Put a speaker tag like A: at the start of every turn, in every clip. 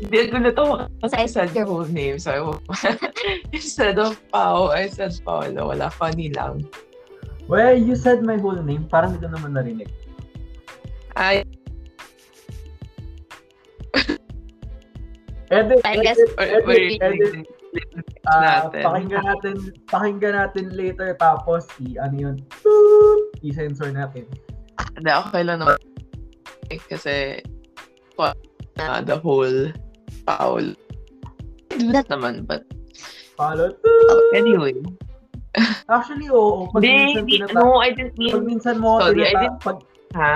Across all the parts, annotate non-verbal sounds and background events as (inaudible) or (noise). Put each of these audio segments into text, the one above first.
A: Hindi ako natawa kasi I said your whole name. So, I, (laughs) instead of Pao, I said Paolo. Wala, funny lang.
B: Well, you said my whole name. Parang hindi ko naman narinig.
A: Ay,
B: Edit,
C: I guess
B: edit,
A: wait,
B: edit,
A: wait,
B: edit. Ah,
A: natin.
B: pakinggan natin, pakinggan natin later tapos i ano yun, toot, i-censor natin.
A: Hindi, okay lang naman. Kasi, pa, uh, the whole Paul. I do that naman, but
B: Follow.
A: anyway.
B: Actually, oo. Pag minsan
A: Hindi,
B: tinata-
A: no, I didn't
B: pag
A: mean,
B: minsan mo
A: Sorry, I
B: tinata-
A: didn't-
B: pag,
A: ha?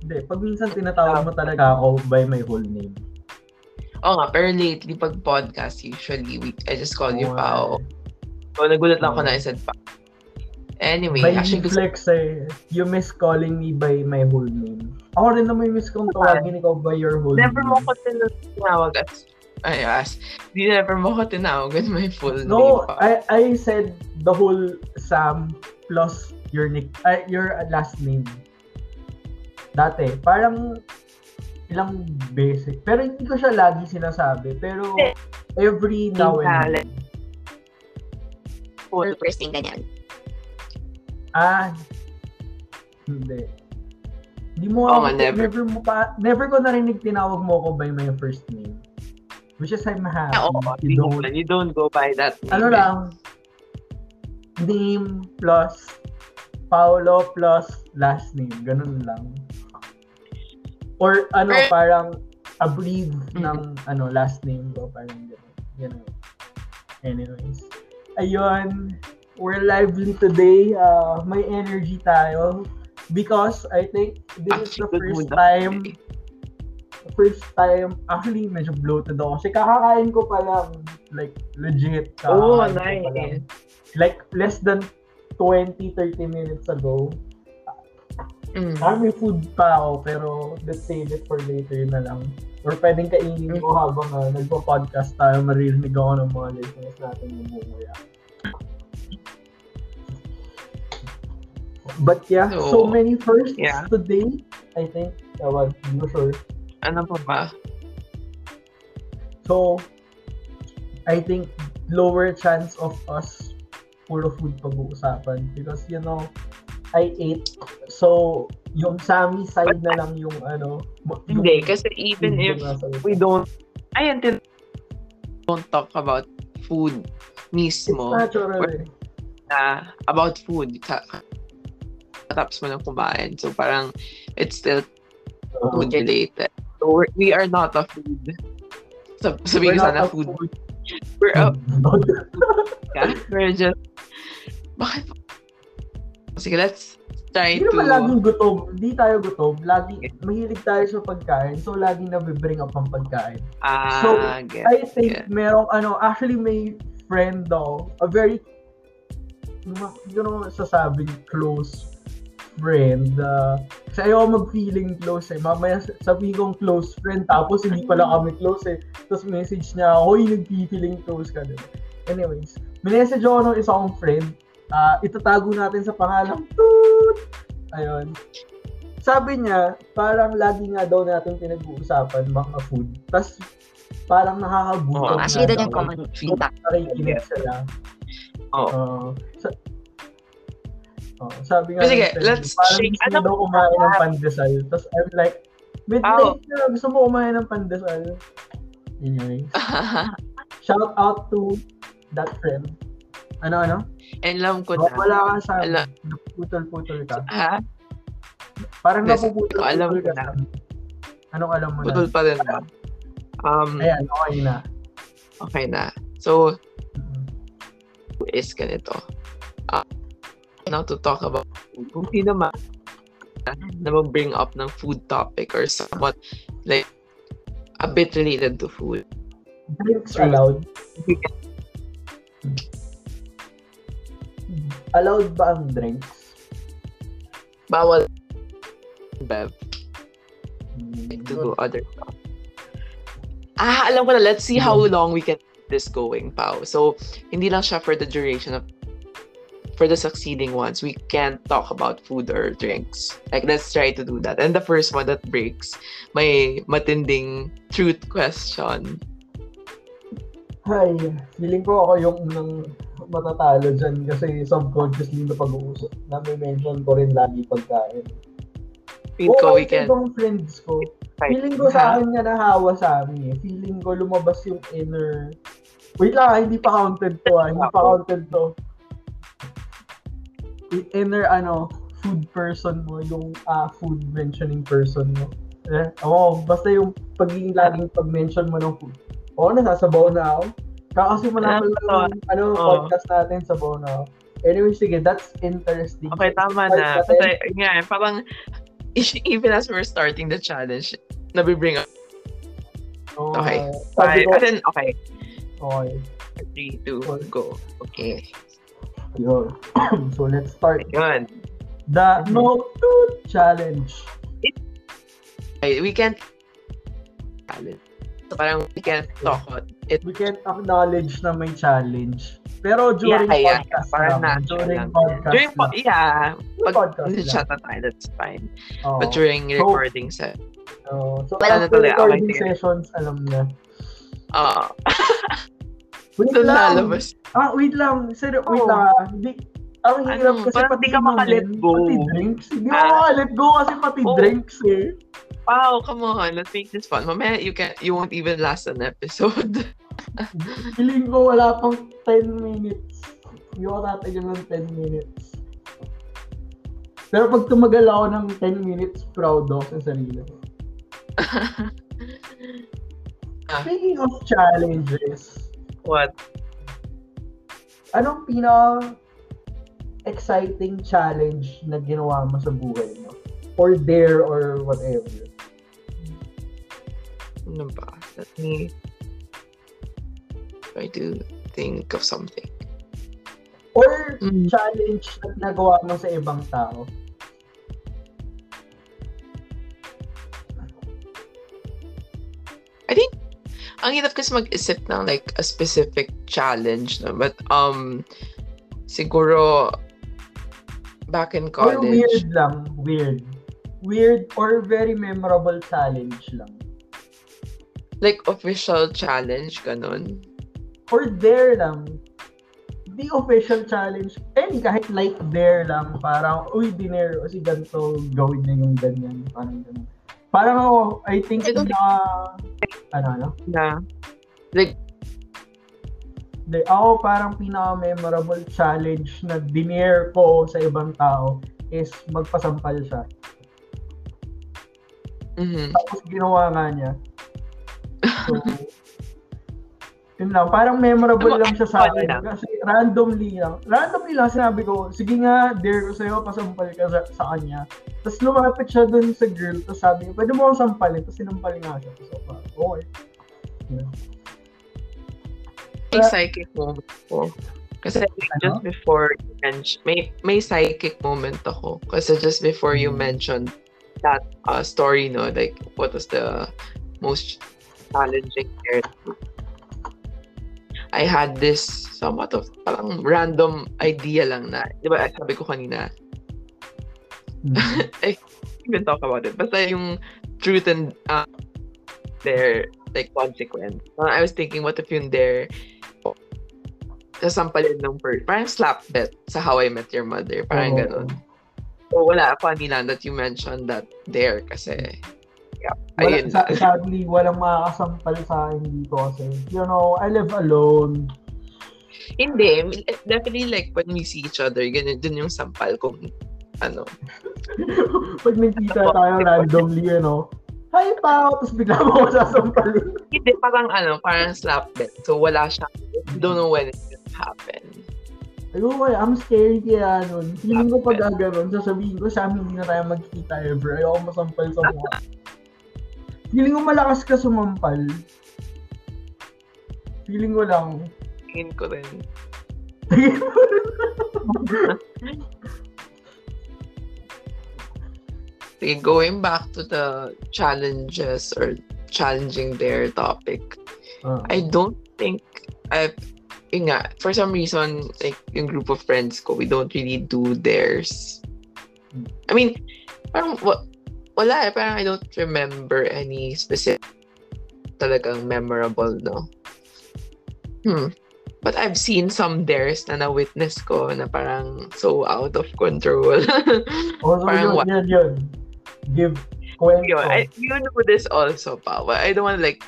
B: hindi, pag minsan tinatawag mo talaga ako by my whole name.
A: Oo nga, pero lately, pag podcast, usually, we, I just call you
B: Oo,
A: Pao. So, nagulat lang ako
B: Oo.
A: na I said Pao. Anyway,
B: By
A: actually, gusto
B: flex eh. You miss calling me by my whole name. Ako rin naman miss kong tawagin ikaw by your whole
A: never
B: name.
A: mo ko tinawag at ay, as, di never mo ko tinawag with my full
B: No,
A: name. pa.
B: I I said the whole Sam plus your nick uh, your last name. Dati, parang ilang basic. Pero hindi ko siya lagi sinasabi. Pero every now and then.
C: Full first thing ganyan.
B: Ah, hindi. Hindi mo ako,
A: nga, never.
B: never. mo pa, never ko narinig tinawag mo ako by my first name. Which is I'm happy.
A: Ah, oo,
B: you
A: you,
B: don't,
A: you don't go by that name.
B: ano lang, name plus Paolo plus last name. Ganun lang. Or ano, parang abbrev
A: Mm.
B: ng ano last name ko. Parang ganun. Ganun. Anyways. Ayun. We're lively today. Uh, may energy tayo. Because I think this is the first time first time, actually, medyo bloated ako. Kasi kakakain ko pa lang, like, legit.
A: Oh,
B: pa lang.
A: nice.
B: Like, less than 20-30 minutes ago.
A: Mm.
B: Ah, may food pa ako, pero let's save it for later na lang. Or pwedeng kainin ko habang uh, nagpo-podcast tayo, maririnig ako ng mga listeners natin yung bumuya. But yeah, so,
A: So,
B: many firsts
A: yeah.
B: today, I think. Ewan, hindi ko sure.
A: Ano pa ba?
B: So, I think lower chance of us puro food pag-uusapan because you know, I ate so yung Sammy side na lang yung ano mo- yung
A: Hindi, kasi even if
B: na nasa likod.
A: we don't, ay, until don't talk about food
B: it's
A: mismo,
B: natural eh.
A: na about food, ka- tapos mo lang kumain. So, parang, it's still food related. So, we're, we are not a food. Sab sabihin ko sana
B: a
A: food.
B: food.
A: We're, a, (laughs) we're just, bakit? Sige, let's try
B: Hindi naman
A: to,
B: laging gutom. Hindi tayo gutom. Lagi, mahilig tayo sa pagkain. So, laging nabibring up ang pagkain.
A: ah,
B: So,
A: get,
B: I think
A: get.
B: merong ano, actually may friend daw, a very, hindi ko naman sasabing close friend. Uh, kasi ayaw mag-feeling close eh. Mamaya sabihin kong close friend, tapos hindi pala kami close eh. Tapos message niya, hoy, nag-feeling close ka din. Anyways, minessage ako ng isa kong friend. Ah, itatago natin sa pangalang Toot! Ayun. Sabi niya, parang lagi nga daw natin pinag-uusapan mga food. Tapos parang nakakagutom nga
C: Actually, doon
B: daw.
C: yung common feedback.
B: Nakikinig sila.
A: Oo.
B: Oo. sa- Sabi nga
A: Sige,
B: friend,
A: let's
B: parang
A: shake-
B: gusto
A: ano
B: daw kumain ng pandesal. Tapos I'm like, midnight
A: Oh.
B: na, gusto mo kumain ng pandesal. Anyway, (laughs) shout out to that friend. Ano, ano?
A: And alam ko na.
B: Wala ka sa
A: Ala-
B: naputol-putol ka.
A: Ha?
B: Parang
A: Yes,
B: napuputol
A: ko alam
B: ka.
A: na.
B: Anong alam mo na?
A: Putol pa rin ba? Um,
B: Ayan, okay na.
A: okay na. So,
B: Mm.
A: is ganito. Uh, now to talk about kung sino man na mag-bring up ng food topic or somewhat like a bit related to food.
B: Drinks allowed. Allowed ba ang drinks?
A: Bawal bev
B: Hmm,
A: like, to do other stuff. Ah, alam ko na. Let's see how long we can this going, Pao. So, hindi lang siya for the duration of for the succeeding ones, we can't talk about food or drinks. Like, let's try to do that. And the first one that breaks, may matinding truth question.
B: Hi, feeling ko ako yung unang matatalo dyan kasi subconsciously na pag-uusap. Na-mention ko rin lagi pagkain.
A: Feel ko we can...
B: ibang friends ko. Feeling ko sa akin nga nahawa sa amin eh. Feeling ko lumabas yung inner... Wait lang, ah, hindi pa counted to ah. Hindi pa counted to. Inner ano, food person mo, yung uh, food mentioning person mo. Eh, oh, basta yung pagiging laging pag-mention mo ng food Oo, oh, nasasabaw na ako. Kakasimula ko lang ano, oh. podcast natin sa Bono. Anyway, sige, that's interesting.
A: Okay, tama na. Kasi, nga, parang, (laughs) even as we're starting the challenge, nabibring up. Oh, okay. Five, ko, then, okay.
B: Okay.
A: Three, two, okay. go. Okay.
B: Yun. (coughs) so, let's start.
A: Yun.
B: The No Tooth Challenge.
A: It, we can't challenge So parang we can't talk about it.
B: We can't acknowledge na may challenge. Pero during yeah, podcast
A: yeah,
B: lang. During lang. podcast
A: during,
B: lang.
A: Yeah. Pag podcast chat na tayo, that's fine. Oh. But during recording set.
B: Oh, so well, after recording okay, sessions, alam niya.
A: Oo. Uh, (laughs)
B: wait lang. Lalabas. Ah, wait lang. Sir, wait oh. lang. Hindi, ang hirap ano, kasi pati
A: ka makalet go.
B: Pati drinks. Hindi ah. mo makalet go kasi pati oh. drinks eh.
A: Wow, come on. Let's make this fun. Mamaya, you can you won't even last an episode. (laughs)
B: Feeling ko wala pang 10 minutes. Hindi ko tatagal ng 10 minutes. Pero pag tumagal ako ng 10 minutes, proud ako sa sarili ko. (laughs) Speaking of challenges.
A: What?
B: Anong pinaka exciting challenge na ginawa mo sa buhay mo? Or dare or whatever?
A: Ano ba? Let me try to think of something.
B: Or mm. challenge na nagawa mo sa ibang tao.
A: Ang hirap kasi mag-isip ng like a specific challenge no? but um siguro back in college
B: or weird lang weird weird or very memorable challenge lang
A: Like, official challenge, ganun.
B: Or there lang. The official challenge. Any, kahit like there lang. Parang, uy, dinner. O si ganito, gawin na yung ganyan. Parang ganun. Parang ako, I think I na, ano, ano?
A: Na, like,
B: de, ako parang pinaka-memorable challenge na dinare ko sa ibang tao is magpasampal siya.
A: Mm-hmm.
B: Tapos ginawa nga niya. So, (laughs) yun lang. Parang memorable lang siya sa akin. Kasi randomly lang. Randomly lang sinabi ko, sige nga, dare ko sa'yo, pasampal ka sa, sa kanya. Tapos lumapit siya dun sa girl. Tapos sabi niya, pwede mo akong sampalin. Tapos sinampal nga siya. So, parang, okay. Yeah.
A: May psychic moment ko. Kasi ano? just before you mentioned, may, may psychic moment ako. Kasi just before you hmm. mentioned that uh, story, no, like, what was the most challenging there. I had this somewhat of parang random idea lang na, di ba, sabi ko kanina, mm-hmm. (laughs) I even talk about it. Basta yung truth and uh, their like consequence. Uh, I was thinking, what if yung oh, sasampalin ng bird. Parang slap bet sa How I Met Your Mother. Parang oh. ganun. So, wala. Funny lang that you mentioned that there kasi Yeah.
B: Wala, Ayun. sadly, walang makakasampal sa akin dito kasi, you know, I live alone.
A: Hindi. Definitely like when we see each other, ganun din yung sampal kung ano. (laughs)
B: Pag nagkita tayo randomly, you know, hi pa, tapos bigla mo ako sasampalin.
A: Hindi, parang ano, parang slap bet. So wala siya. Don't know when it will happen.
B: Ayoko eh, I'm scared kaya nun. Feeling ko pag gaganon, sasabihin ko sa amin hindi na tayo magkita ever. Ayoko masampal sa mukha. Feeling ko malakas ka sumampal. Feeling ko lang.
A: Tingin ko rin. (laughs) Sige, going back to the challenges or challenging their topic, uh. I don't think I've yun nga, for some reason, like, yung group of friends ko, we don't really do theirs. I mean, parang, wa- wala eh, parang I don't remember any specific talagang memorable, no? Hmm. But I've seen some theirs na na-witness ko na parang so out of control. (laughs)
B: Also,
A: Parang
B: yun,
A: what-
B: yun, yun. Give kwento.
A: Yun, I, you know this also, pa. But I don't want to like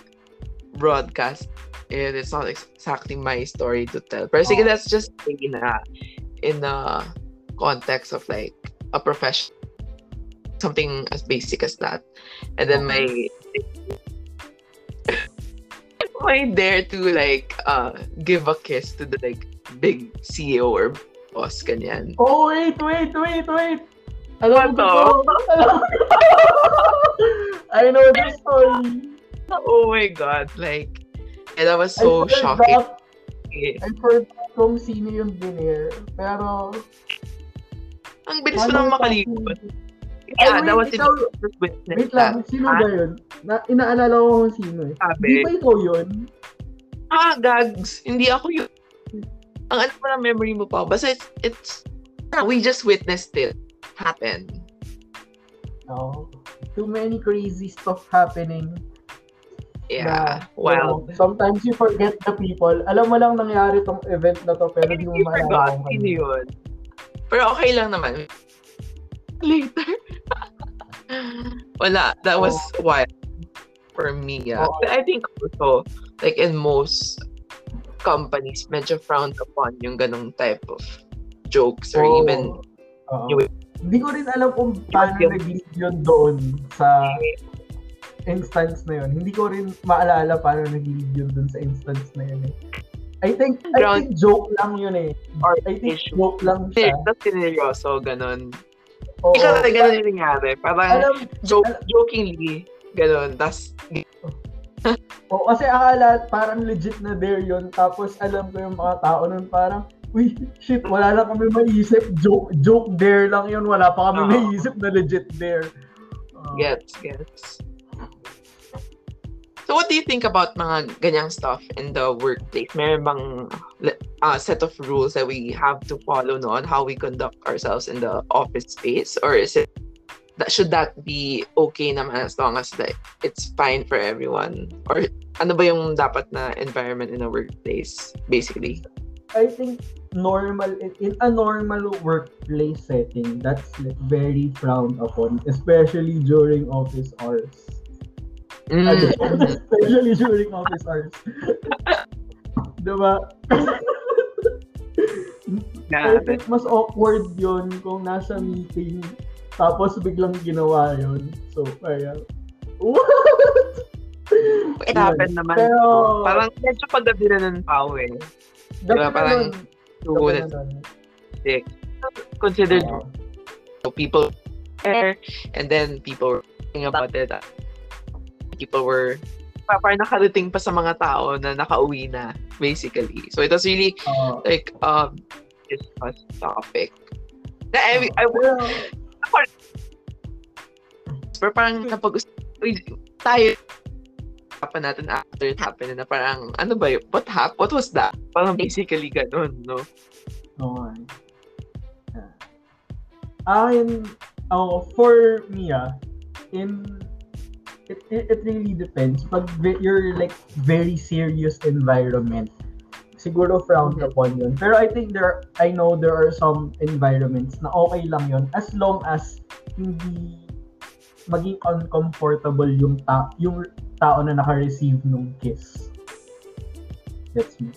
A: broadcast it. It's not exactly my story to tell. Pero sige,
B: Oh.
A: let's just say na in the context of like a profession, something as basic as that. And then my (laughs) my dare to like uh give a kiss to the like big CEO or boss kanyan.
B: Oh, wait, wait, wait, wait. Alam ko. Alam ko. I know this story.
A: Oh my god, like and that was so
B: I
A: shocking.
B: I forgot kung sino yung diner. Pero,
A: Ang bilis ko
B: Ano
A: nang makalimutan. Yeah, that was
B: ikaw,
A: witness
B: wait lang, sino
A: Ah.
B: ba yun? Na, inaalala ko kung sino eh.
A: sabi,
B: Di ba ikaw yun?
A: ah, gags, hindi ako yun. Ang ano pa na memory mo pa, basta it's, it's we just witnessed it happen.
B: No. Too many crazy stuff happening.
A: Yeah,
B: na,
A: well,
B: you know, sometimes you forget the people. Alam mo lang nangyari tong event na to, pero di mo
A: forgot,
B: maalala
A: sino
B: ano.
A: yun. Pero okay lang naman. Later. (laughs) Wala, that was wild for me, yeah.
B: Oo.
A: But I think also, like in most companies, medyo frowned upon yung ganong type of jokes or
B: Oo.
A: even
B: Oo.
A: Yung-
B: Hindi ko rin alam kung paano
A: Yung-
B: nag-lead yun doon sa instance na yun. Hindi ko rin maalala paano nag-lead yun doon sa instance na yun eh. I think, I think joke lang yun eh.
A: or
B: I think
A: issue.
B: joke lang siya.
A: Tapos sineryoso, ganon.
B: Oo.
A: Ikaw na ganun yung nangyari. Parang
B: Alam,
A: joke, jokingly, ganon. Tapos,
B: Oo, kasi akala parang legit na there yun. Tapos alam ko yung mga tao nun parang, uy, shit, wala lang kami maisip. Joke, joke there lang yun. Wala pa kami
A: Oo.
B: naisip na legit there. Uh,
A: gets, gets. So what do you think about mga ganyang stuff in the workplace? Meron bang uh, set of rules that we have to follow no, on how we conduct ourselves in the office space? Or is it that should that be okay naman as long as like it's fine for everyone? Or ano ba yung dapat na environment in a workplace basically?
B: I think normal in, a normal workplace setting that's like very frowned upon especially during office hours
A: Mm. (laughs)
B: especially during office hours (laughs) diba (laughs) I think mas awkward yun kung nasa meeting tapos biglang ginawa yun so parang what
A: It happened naman.
B: Pero-
A: parang medyo paggabi na ng tao eh. Diba, parang minutes
B: na nun.
A: considered. So, people there and then people were about it. People were pa- parang nakarating pa sa mga tao na nakauwi na, basically. So, it was really,
B: Oo.
A: like, um, discuss topic. Na, I, I,
B: Pero,
A: pero parang napag tayo usapan natin after it happened na parang, ano ba yun? What happened? What was that? Parang basically ganun, no?
B: Oo. Yeah. Akin, oh, for me ah, in it, it, it really depends. Pag you're like very serious environment, siguro frowned upon yun. Pero I think there, I know there are some environments na okay lang yun as long as hindi maging uncomfortable yung ta yung tao na naka-receive nung kiss. That's me.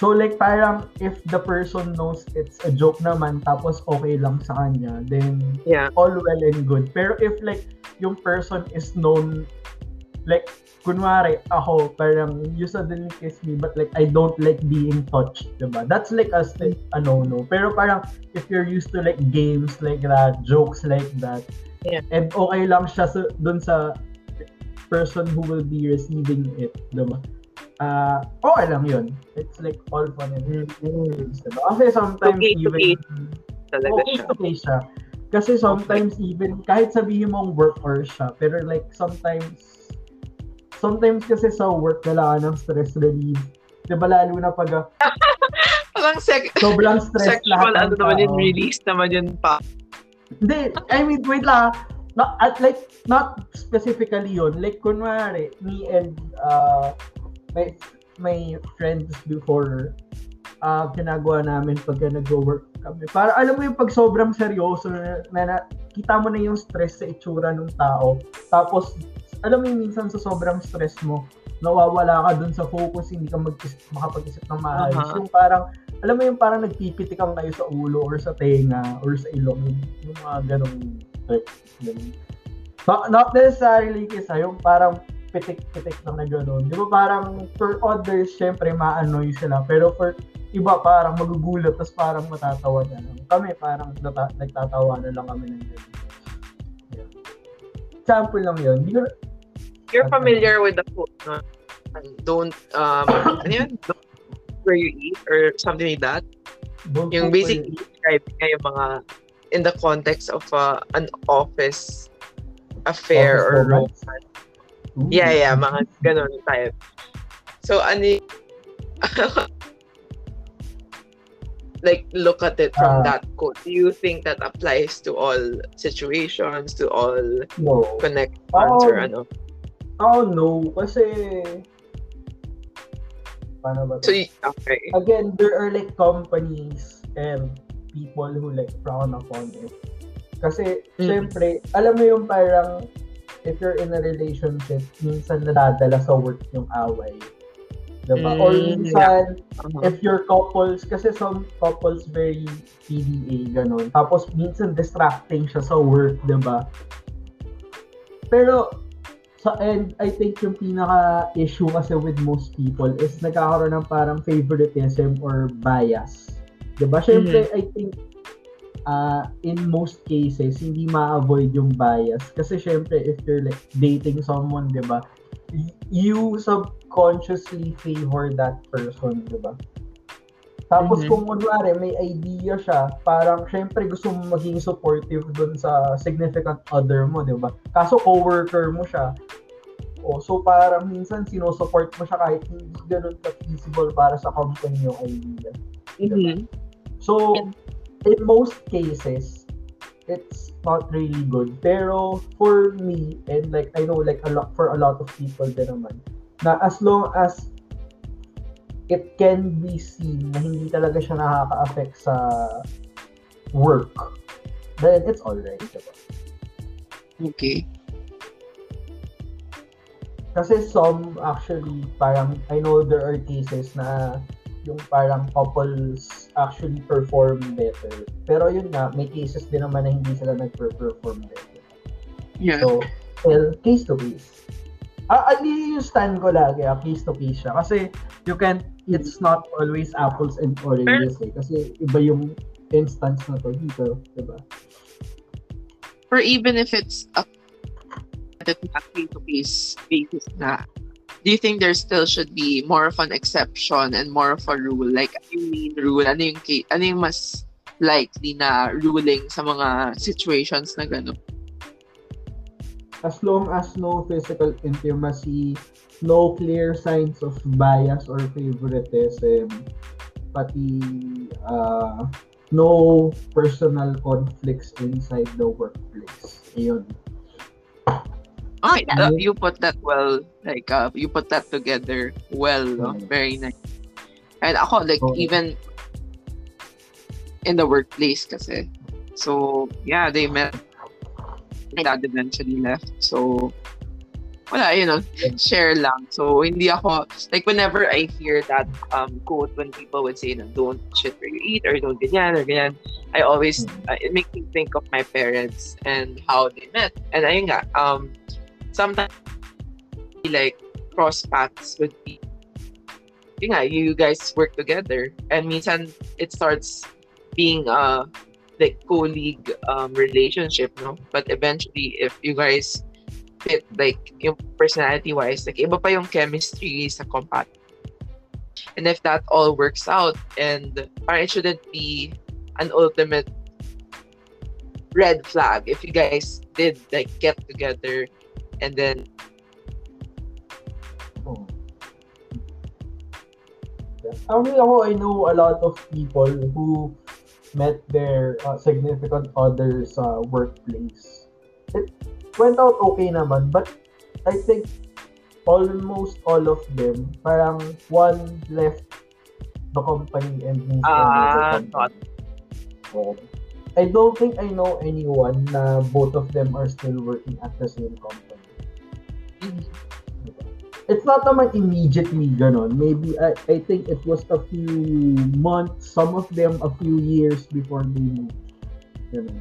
B: So like parang if the person knows it's a joke naman tapos okay lang sa kanya, then
A: Yeah.
B: all well and good. Pero if like yung person is known like kunwari ako parang you suddenly kiss me but like I don't like being touched, diba? That's like a, a no-no. Pero parang if you're used to like games like that, jokes like that,
A: Yeah.
B: and okay lang siya sa, dun sa person who will be receiving it, diba? Ah, okay lang yun. It's like all fun and games, diba? Kasi sometimes
A: Okay to
B: even...
A: case Talaga
B: Okay
A: siya.
B: to case siya. Kasi sometimes even, kahit sabihin mong work or siya, pero like sometimes, sometimes kasi sa work kailangan ng stress relief, Di ba lalo na pag ah, (laughs)
A: Parang sec-
B: sobrang stress
A: sexual,
B: lahat
A: ano
B: ng
A: naman yun, release naman yun pa.
B: Hindi, I mean, wait lang. Not, at like, not specifically yun. Like, kunwari, me and uh, my, my friends before, uh, ginagawa namin pagka nag-work kami. Para alam mo yung pag sobrang seryoso na, na, kita mo na yung stress sa itsura ng tao. Tapos, alam mo yung minsan sa sobrang stress mo, nawawala ka dun sa focus, hindi ka mag makapag-isip ng maayos.
A: Aha.
B: Yung parang, alam mo yung parang nagpipitikan kayo sa ulo or sa tenga or sa ilong. Yung, mga ganong trips. Ganun. Not, not necessarily kisa, yung parang pitik-pitik lang na gano'n. Di ba parang for others, syempre maanoy sila. Pero for iba parang magugulat tapos parang matatawa na lang. Kami parang nata- nagtatawa na lang kami ng gano'n. Yeah. Example lang yun. Ko,
A: You're familiar with the quote, no? Don't, um, (coughs) ano yun? Don't where you eat or something like that.
B: don't
A: Yung
B: it.
A: describing nga yung mga in the context of uh, an office affair
B: Office
A: or
B: romance?
A: Yeah, yeah, mga ganun type. So, ano (laughs) like, look at it from
B: Ah.
A: that quote. Do you think that applies to all situations, to all
B: No.
A: connections,
B: Oh.
A: or ano?
B: Oh, no. Kasi, paano ba?
A: So,
B: to?
A: okay.
B: Again, there are like companies and people who like frown upon it. Kasi,
A: Mm.
B: syempre, alam mo yung parang, if you're in a relationship, minsan nadadala sa work yung away. Diba? Or
A: Mm,
B: minsan,
A: Uh-huh.
B: if your couples, kasi some couples very PDA, ganun. Tapos minsan distracting siya sa work, di ba? Pero, sa end, I think yung pinaka-issue kasi with most people is nagkakaroon ng parang favoritism or bias. Di ba? Siyempre, I think uh, in most cases, hindi ma-avoid yung bias. Kasi syempre, if you're like dating someone, di ba? You subconsciously favor that person, di ba? Tapos
A: Mhm.
B: kung kunwari may idea siya, parang syempre gusto mo maging supportive dun sa significant other mo, di ba? Kaso coworker mo siya. O, so parang minsan sinusupport mo siya kahit hindi ganun ka-feasible para sa company yung idea.
A: Mhm.
B: So, in most cases, it's not really good. Pero for me, and like I know like a lot for a lot of people din naman, na as long as it can be seen na hindi talaga siya nakaka-affect sa work, then it's alright. Diba?
A: Okay.
B: Kasi some actually, parang, I know there are cases na yung parang couples actually perform better. Pero yun nga, may cases din naman na hindi sila nag-perform better.
A: Yeah.
B: So, well, case to case. Ah, ali yung stand ko lagi, ah, case to case siya. Kasi you can't, it's not always apples and oranges eh. Kasi iba yung instance na to dito, diba?
A: or even if it's a that case-to-case basis na, do you think there still should be more of an exception and more of a rule? Like, yung mean rule, ano yung, ca- ano yung mas likely na ruling sa mga situations na gano'n?
B: As long as no physical intimacy, no clear signs of bias or favoritism, pati uh, no personal conflicts inside the workplace. Ayun.
A: Okay,
B: Yeah.
A: uh, you put that well, like, uh, you put that together well, no? Very nice. And ako, like,
B: Okay.
A: even in the workplace kasi. So, yeah, they met. My dad eventually left. So, wala, you know, share lang. So, hindi ako, like, whenever I hear that um, quote when people would say, na, don't shit where you eat or don't ganyan or ganyan, I always, uh, it makes me think of my parents and how they met. And ayun nga, um, sometimes, like, cross paths with people. Yun nga, you guys work together. And minsan, it starts being a like colleague um, relationship, no? But eventually, if you guys fit like yung personality wise, like iba pa yung chemistry sa compat. And if that all works out, and parang it shouldn't be an ultimate red flag if you guys did like get together and then.
B: Actually, ako, I know a lot of people who met their uh, significant other sa workplace. It went out okay naman, but I think almost all of them, parang one left the company and moved on with the
A: Ah,
B: company.
A: not.
B: So, I don't think I know anyone na both of them are still working at the same company. It's not naman immediately ganon. Maybe, I, I think it was a few months, some of them a few years before they moved. Ganon.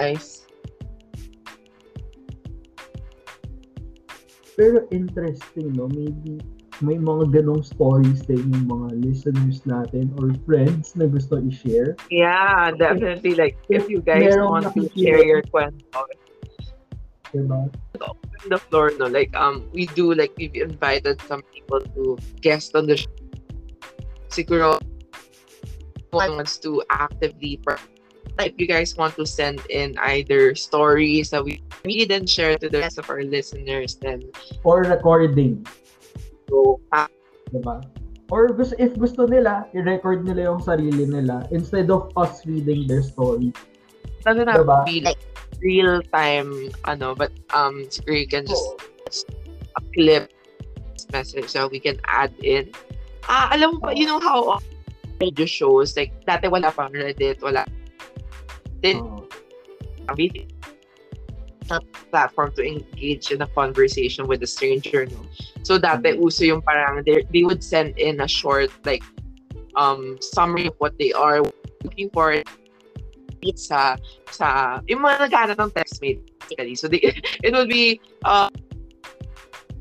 A: I s-
B: Pero interesting, no? Maybe may mga ganong stories din yung mga listeners natin or friends na gusto i-share.
A: Yeah, definitely. Like, if you guys
B: Merong
A: want to share your kwento,
B: Diba?
A: open the floor, no? Like, um, we do, like, we've invited some people to guest on the show. Siguro, one wants to actively, if you guys want to send in either stories that we really didn't share to the rest of our listeners, then
B: Or recording.
A: so back.
B: Diba? Or gusto, if gusto nila, i-record nila yung sarili nila instead of us reading their story.
A: Doesn't have
B: Diba?
A: to be like real time, ano, but um, you can just a clip message so we can add in. Ah, alam mo ba, you know how radio shows, like, dati wala pang Reddit, wala. Then,
B: Oo.
A: video platform to engage in a conversation with a stranger, no? So, dati,
B: Mhm.
A: uso yung parang, they, they would send in a short, like, um, summary of what they are looking for sa, sa, yung mga naghahanap ng textmate, basically. So, they, (laughs) it would be, uh,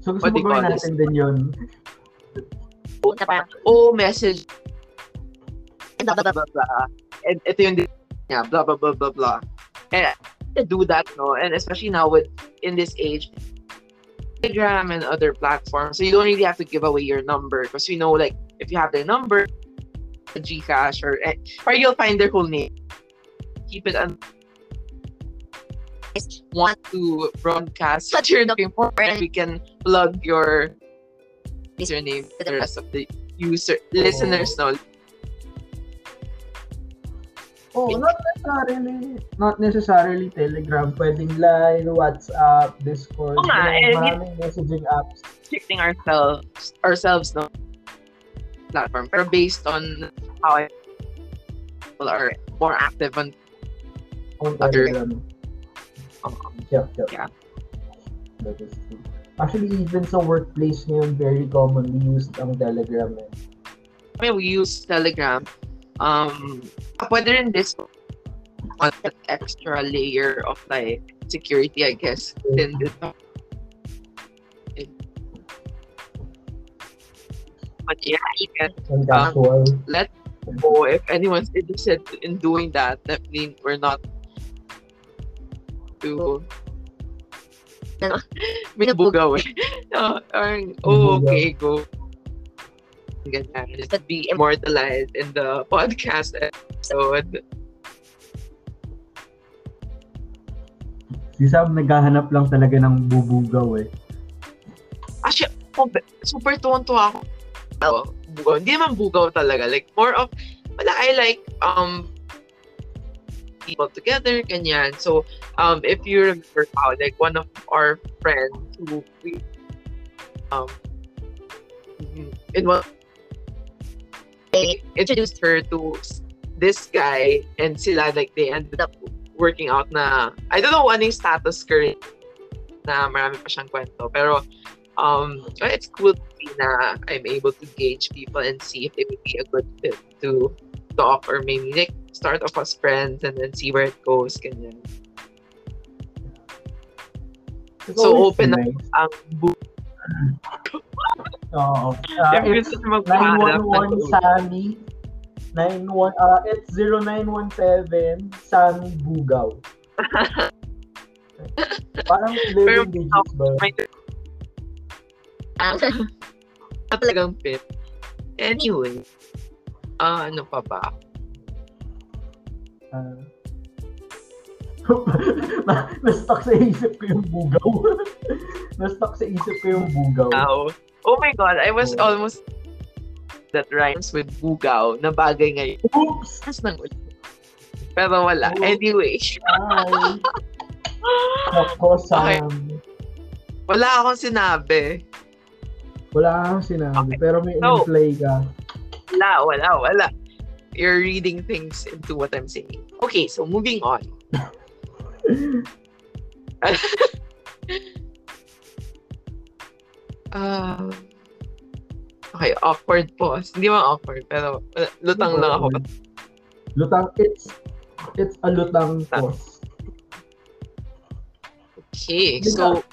B: So gusto mo
A: do you call
B: gawin
A: this?
B: natin din yun.
A: na parang, oh, message, blah, blah, blah, blah. And ito yung niya, blah, blah, blah, blah, blah. And to do that, no, and especially now with, in this age, Telegram and other platforms, so you don't really have to give away your number because you know, like, if you have their number, Gcash or, eh, or you'll find their whole name. Keep it un- want to broadcast what you're looking for and we can plug your username for the rest of the user listeners no
B: Oh, not necessarily, not necessarily Telegram. Pwedeng Line, WhatsApp, Discord.
A: Oo nga,
B: you know,
A: eh,
B: maraming messaging apps.
A: restricting ourselves ourselves no platform pero based on how people are more active on
B: on
A: Other-
B: Telegram.
A: um,
B: Yeah, yeah.
A: Yeah.
B: That is true. Actually, even sa workplace ngayon, very commonly used ang Telegram. Eh.
A: I mean, we use Telegram um pwede rin this on that extra layer of like security I guess then this but yeah you can
B: casual.
A: let go if anyone's interested in doing that. That means we're not to ano, binabugaw eh. (laughs) No, parang, oh, okay, go. Ganyan. Just be immortalized in the podcast episode.
B: Si Sam naghahanap lang talaga ng bubugaw eh.
A: Actually, oh, be- super tuwan-tuwa ako. Oh, bugaw. Hindi naman bugaw talaga. Like, more of, wala, I like, um, people together, ganyan. So, um, if you remember how, like, one of our friends who we, um, in one, they introduced her to this guy, and sila, like, they ended up working out na, I don't know ano yung status current na marami pa siyang kwento. Pero, um, it's cool na I'm able to gauge people and see if they would be a good fit to talk or maybe like start off as friends and then see where it goes. Ganyan.
B: It's
A: So,
B: always
A: open na-
B: nice.
A: Ang bu-
B: Oo. Uh,
A: If
B: it's
A: gusto magpahanap ng
B: 911 Sammy. 91, uh, it's 0917 Sammy Bugaw. (laughs) Parang 11 digits ba?
A: may (laughs) talagang fit. Anyway, ah ano pa ba?
B: Uh, (laughs) na, na-stuck sa isip ko yung bugaw. (laughs) na-stuck sa isip ko yung bugaw.
A: Now, Oh my God, I was
B: Oh.
A: almost that rhymes with bugaw na bagay ngayon.
B: Oops!
A: Mas nang ulit. Pero wala.
B: Oh.
A: Anyway.
B: Ay! (laughs) Ako, Sam.
A: Wala akong sinabi.
B: Wala kang sinabi,
A: Okay.
B: pero may
A: So-
B: imply ka.
A: Wala, wala, wala. You're reading things into what I'm saying. Okay, so moving on. (laughs) Um, okay, awkward pause. Hindi man awkward, pero uh, lutang lang ako.
B: Lutang, it's, it's a lutang pause.
A: Okay, so,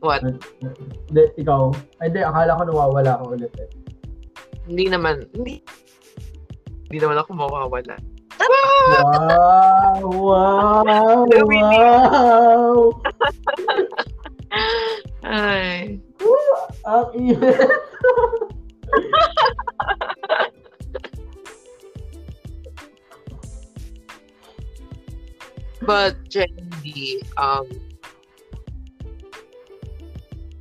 A: what?
B: Hindi, ikaw. Hindi, akala ko nawawala ka ulit eh.
A: Hindi naman, hindi, hindi naman ako mawawala.
B: Wow! Wow! Wow! (laughs)
A: Ay.
B: Ang!
A: But generally, um,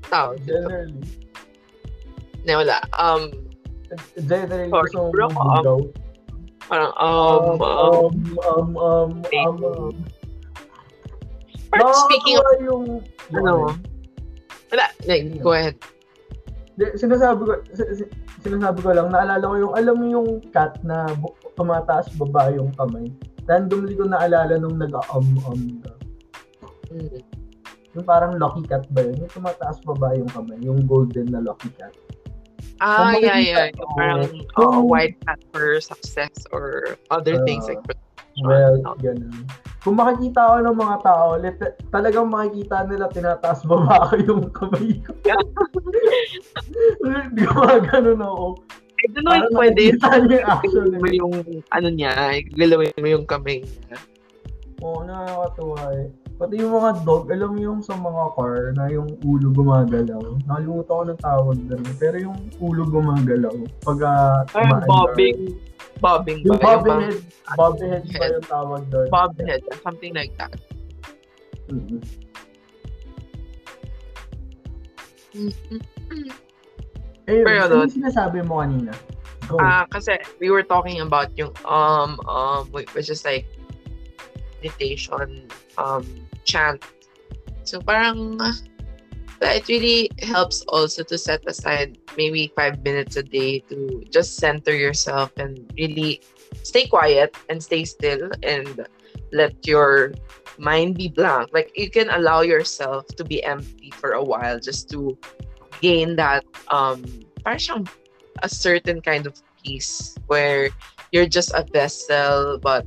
A: tawag dito.
B: Generally.
A: Na wala. Um,
B: Generally,
A: Sorry,
B: gusto
A: bro,
B: mo
A: um,
B: bugaw.
A: parang, um, um,
B: um, um, um, um, um.
A: parang speaking of,
B: yung,
A: ano, wala, like, go ahead.
B: Sinasabi ko, si- si- sinasabi ko lang, naalala ko yung, alam mo yung cat na tumataas baba yung kamay. Randomly ko naalala nung nag-um-um ka.
A: Mm.
B: Yung parang Lucky Cat ba yun? Yung tumataas baba yung kamay, yung golden na Lucky Cat.
A: Ah,
B: Kung
A: yeah, yeah. Yung parang
B: kung-
A: uh, white hat for success or other
B: Ah,
A: things like protection.
B: Well,
A: no?
B: ganun. Kung makikita ko ng mga tao, lit- talagang makikita nila tinataas baba ko yung kamay ko. (laughs) Hindi ko ganun ako.
A: I don't know if
B: Parang
A: pwede
B: nakikita (laughs)
A: mo
B: eh.
A: yung ano niya, galawin mo yung kamay niya.
B: Oo, nakakatuwa eh. Pati yung mga dog, alam mo yung sa mga car na yung ulo gumagalaw. Nakalimutan ko ng tawag doon. Pero yung ulo gumagalaw. Pag uh,
A: Parang bobbing, bobbing
B: Yung
A: ba?
B: bobbing head, bobbing head
A: Head.
B: yung tawag doon?
A: Bob head, something like that.
B: Mhm. Eh,
A: Pero
B: ano yung sinasabi mo kanina? Go.
A: Ah, kasi we were talking about yung um um which is like meditation um chant. So parang uh, it really helps also to set aside maybe five minutes a day to just center yourself and really stay quiet and stay still and let your mind be blank. Like you can allow yourself to be empty for a while just to gain that um parang a certain kind of peace where you're just a vessel but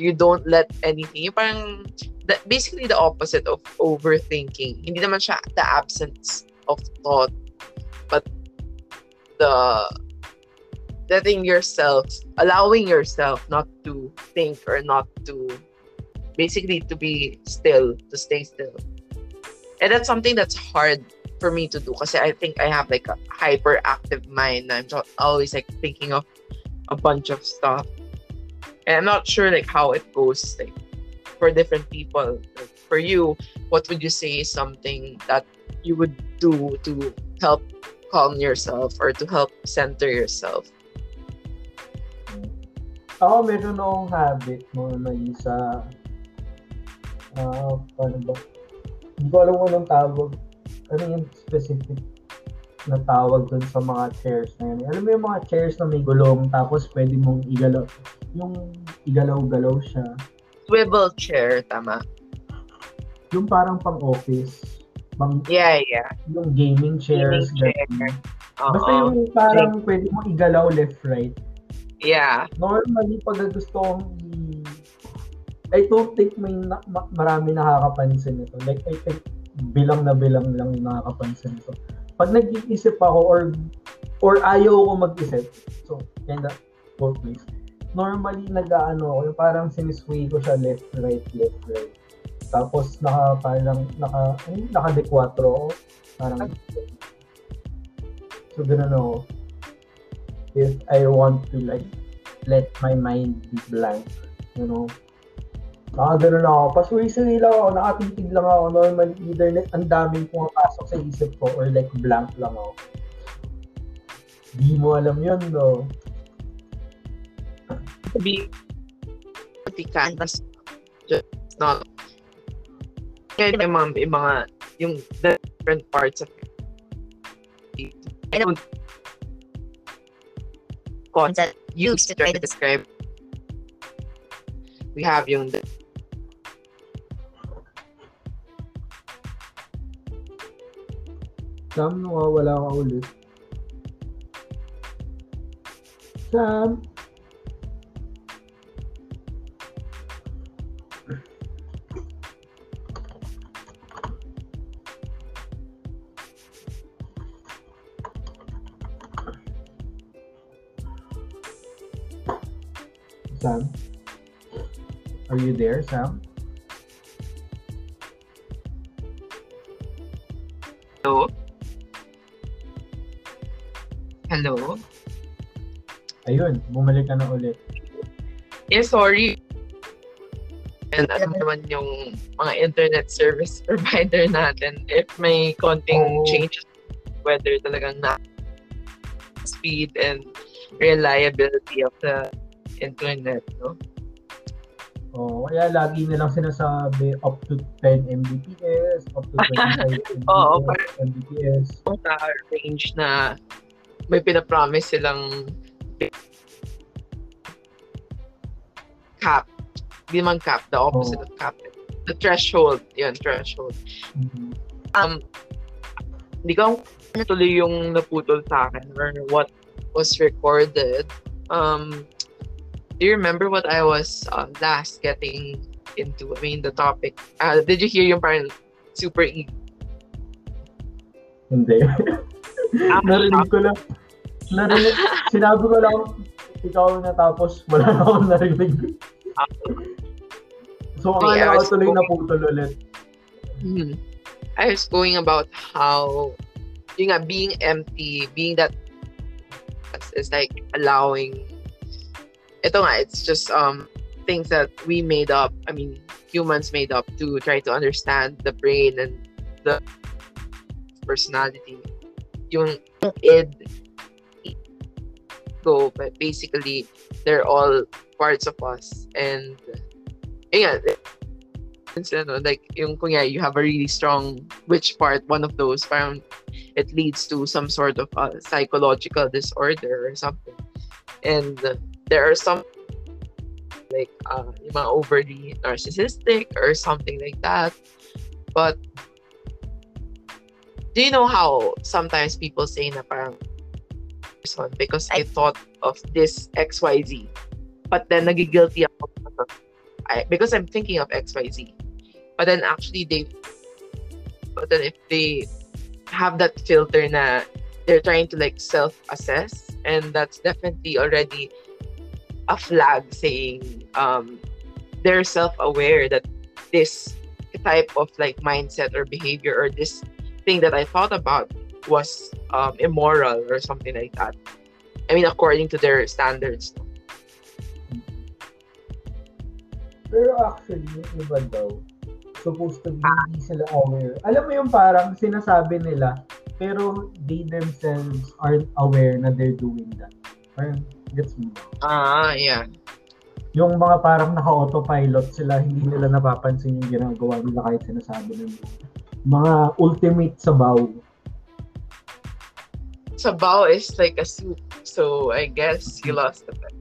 A: you don't let anything yung parang the, basically the opposite of overthinking hindi naman siya the absence of thought but the letting yourself allowing yourself not to think or not to basically to be still to stay still and that's something that's hard for me to do because I think I have like a hyperactive mind. I'm always like thinking of a bunch of stuff. And I'm not sure like how it goes like for different people. Like, for you, what would you say is something that you would do to help calm yourself or to help center yourself?
B: Ako, meron akong habit mo na isa. Ah, paano ba? Hindi ko alam kung anong tawag. Ano yung specific na tawag dun sa mga chairs na yun. Alam mo yung mga chairs na may gulong tapos pwede mong igalaw. Yung igalaw-galaw siya.
A: Swivel chair, tama.
B: Yung parang pang-office. Pang,
A: Yeah, yeah.
B: yung gaming chairs.
A: Gaming chair. Uh-uh.
B: Basta yung parang pwede mong igalaw left-right.
A: Yeah.
B: normally pag gusto kong i- I don't think may na, ma- marami nakakapansin nito. Like, I think bilang na bilang lang nakakapansin nito. Pag nag-iisip ako or or ayaw ko mag-isip, so, kinda both ways. Normally, nag-ano ako, yung parang sinisway ko siya left, right, left, right. Tapos, naka, parang, naka, ano, naka-dequatro ako. Parang, so, ganun ako. If I want to, like, let my mind be blank, you know. Nakagano lang ako. Pasuri-suri lang ako. Nakatitig lang ako. Normally, either like, ang daming pumapasok sa isip ko or like blank lang ako. Di mo alam yun, no?
A: Pikan, tas just not kaya yung mga, yung mga yung different parts of I don't concept used to try to describe we have yung
B: Sam, nawawala ah, ka ulit. Sam? Sam? Are you there, Sam?
A: Hello? Hello?
B: Ayun, bumalik ka na ulit.
A: Yeah, sorry. And alam naman yung mga internet service (laughs) provider natin, if may konting
B: Oh.
A: changes, whether talagang na speed and reliability of the internet, no?
B: Oh, kaya lagi nilang sinasabi up to 10 Mbps, up to 25 (laughs)
A: Oo,
B: Mbps, Mbps.
A: Sa range na may pinapromise silang cap. Hindi man cap, the opposite
B: Oo.
A: of cap. The threshold, yun, threshold.
B: Mhm.
A: um, hindi ko ano tuloy yung naputol sa akin or what was recorded. Um, do you remember what I was um, last getting into? I mean, the topic. Uh, did you hear yung parang super e-
B: Hindi. (laughs) ko lang. Narinig, sinabi ko lang, ikaw na tapos wala na akong narinig. So, akala
A: was
B: tuloy
A: going-
B: naputol ulit.
A: Mhm. I was going about how yung nga, being empty, being that that is like allowing ito nga, it's just um things that we made up, I mean, humans made up to try to understand the brain and the personality. Yung id, go, but basically, they're all parts of us. And, ano, like, yung kunya, you have a really strong, which part, one of those, parang, it leads to some sort of uh, psychological disorder or something. And uh, there are some like uh, overly narcissistic or something like that. But do you know how sometimes people say na parang person because I thought of this XYZ. But then nagigilty ako I, because I'm thinking of XYZ. But then actually they but then if they have that filter na they're trying to like self-assess and that's definitely already a flag saying um, they're self-aware that this type of like mindset or behavior or this thing that I thought about was um, immoral or something like that. I mean, according to their standards.
B: Pero actually, yung iba daw, supposed to be hindi sila aware. Alam mo yung parang sinasabi nila, pero they themselves aren't aware na they're doing that. Parang, gets ba?
A: Ah, yeah.
B: Yung mga parang naka-autopilot sila, hindi nila napapansin yung ginagawa nila kahit sinasabi nila. Mga ultimate sabaw.
A: Sabaw is like a soup, so I guess you lost the bet.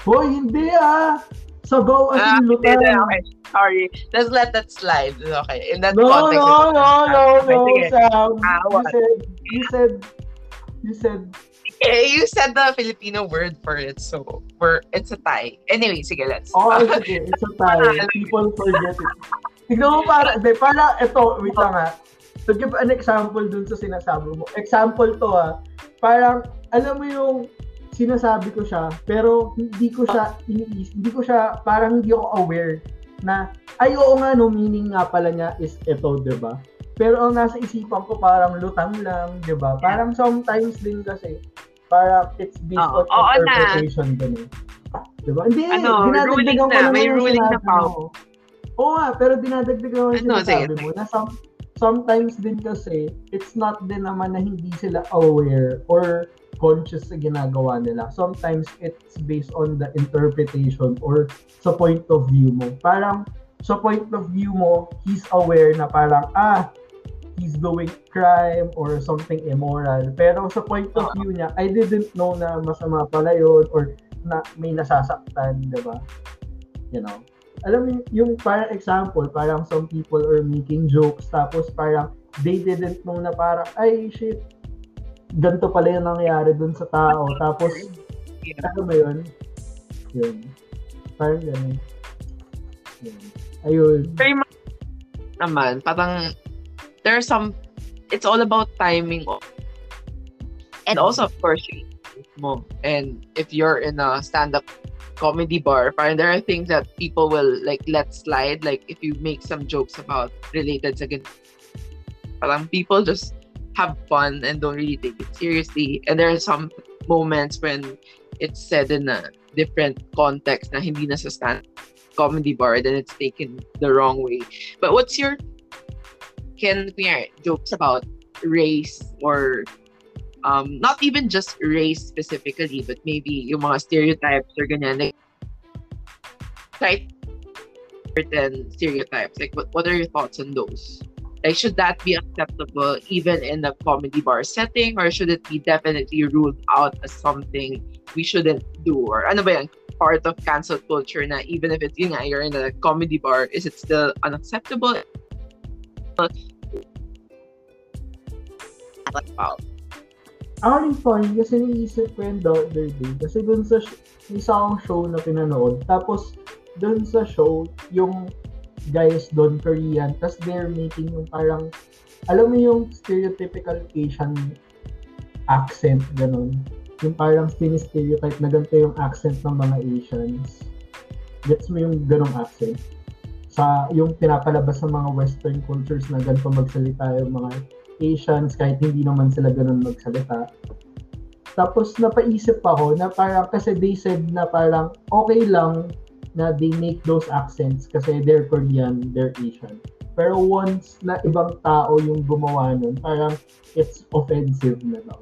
B: Hoy, hindi ah! Sabaw as
A: Ah,
B: in
A: okay,
B: lutan.
A: okay, sorry. Let's let that slide. Okay, in that
B: No,
A: context.
B: no, no, no,
A: Okay,
B: no,
A: sige.
B: Sam.
A: Ah,
B: You said, you said, you said,
A: Eh, you said the Filipino word for it, so we're it's a tie. Anyway, sige, let's.
B: oh, (laughs) sige, it's a tie. People forget it. Tignan mo para, de, para, ito, wait lang ha. To give an example dun sa sinasabi mo. Example to ha. Parang, alam mo yung sinasabi ko siya, pero hindi ko siya iniis, hindi ko siya, parang hindi ako aware na, ay oo nga no, meaning nga pala niya is ito, di ba? Pero ang nasa isipan ko parang lutang lang, di ba? Parang sometimes din kasi, parang it's based
A: Oo,
B: on
A: na.
B: interpretation din eh. Di ba? Hindi,
A: Ano, ruling na, may ruling na pa.
B: Oo nga, pero dinadagdagan ko yung
A: Ano,
B: sinasabi
A: sige,
B: mo na some, sometimes din kasi, it's not din naman na hindi sila aware or conscious sa ginagawa nila. Sometimes it's based on the interpretation or sa point of view mo. Parang sa point of view mo, he's aware na parang, ah, he's doing crime or something immoral. Pero sa point of view niya, I didn't know na masama pala yun or na may nasasaktan, di ba? You know? Alam mo, yung parang example, parang some people are making jokes, tapos parang they didn't know na parang, ay, shit, ganito pala yung nangyayari dun sa tao. Tapos,
A: Yeah.
B: ano ba yun? Yun. Parang ganun. Yun. Ayun.
A: very much naman, parang there are some, it's all about timing. And also, of course, mo. And if you're in a stand-up comedy bar, parang there are things that people will like let slide. Like if you make some jokes about related sa ganito, parang people just have fun and don't really take it seriously. And there are some moments when it's said in a different context na hindi na sa stand comedy bar, then it's taken the wrong way. But what's your can kunyari, jokes about race or um not even just race specifically, but maybe yung mga stereotypes or ganyan like certain stereotypes. Like what, what are your thoughts on those? Like should that be acceptable even in a comedy bar setting or should it be definitely ruled out as something we shouldn't do? Or ano ba yan? part of cancel culture na even if it's yun nga, you're in a comedy bar, is it still unacceptable?
B: Actually, funny kasi naisip ko yun the other day. Kasi dun sa sh- isa show na pinanood. Tapos, dun sa show, yung guys doon Korean. Tapos they're making yung parang, alam mo yung stereotypical Asian accent, ganun. Yung parang stereotype na ganito yung accent ng mga Asians. Gets mo yung ganong accent? Sa yung pinapalabas ng mga western cultures na ganito magsalita yung mga Asians kahit hindi naman sila ganun magsalita. Tapos napaisip ako na parang kasi they said na parang okay lang na they make those accents kasi they're Korean, they're Asian. Pero once na ibang tao yung gumawa nun, parang it's offensive na daw.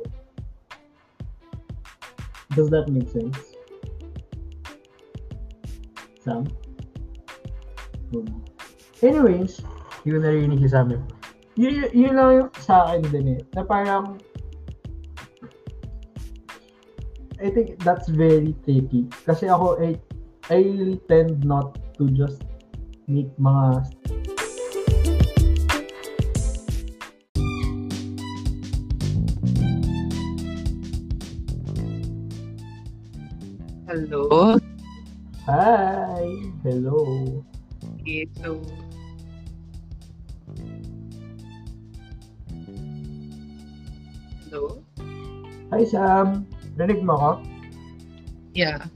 B: Does that make sense? Sam? Hmm. Anyways, yun narinig siya sa amin. Yun, yun lang yung sa akin din eh. Na parang I think that's very tricky. Kasi ako, I, I tend not to just make mga
A: Hello.
B: Hi! Hello!
A: Okay, so Hello?
B: Hi Sam! Rinig mo ako?
A: Yeah.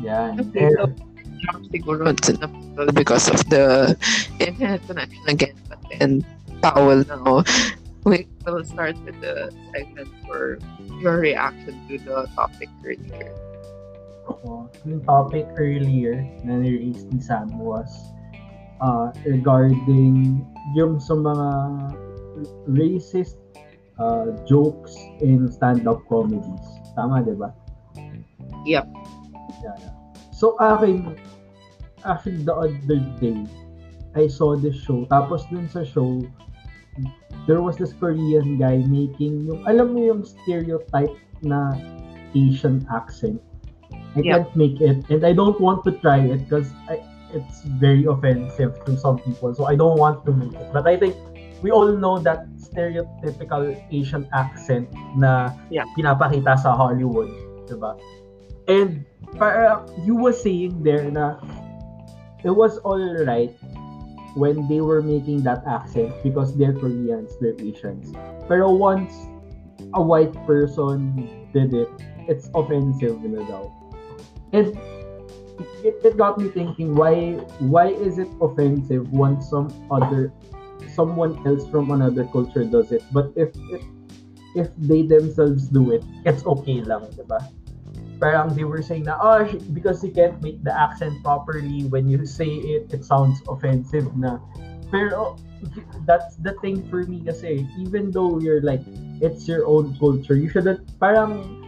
B: Yan.
A: Okay, so siguro naputol because of the internet connection again. But then, towel ako. We will start with the segment for your reaction to the topic earlier.
B: Ako, yung topic earlier na ni-release ni Sam was uh, regarding yung sa mga racist uh, jokes in stand-up comedies. Tama, di ba?
A: Yep.
B: Yeah. So, akin, actually, the other day, I saw this show. Tapos dun sa show, there was this Korean guy making yung, alam mo yung stereotype na Asian accent. I
A: Yeah.
B: can't make it, and I don't want to try it because it's very offensive to some people. So I don't want to make it. But I think we all know that stereotypical Asian accent na
A: Yeah.
B: pinapakita sa Hollywood, 'di ba? And para you were saying there na it was all right when they were making that accent because they're Koreans, they're Asians. Pero once a white person did it, it's offensive na daw. And it, it got me thinking why why is it offensive when some other someone else from another culture does it. But if if, if they themselves do it it's okay lang diba parang they were saying na oh because you can't make the accent properly when you say it it sounds offensive na. Pero that's the thing for me kasi even though you're like it's your own culture you shouldn't parang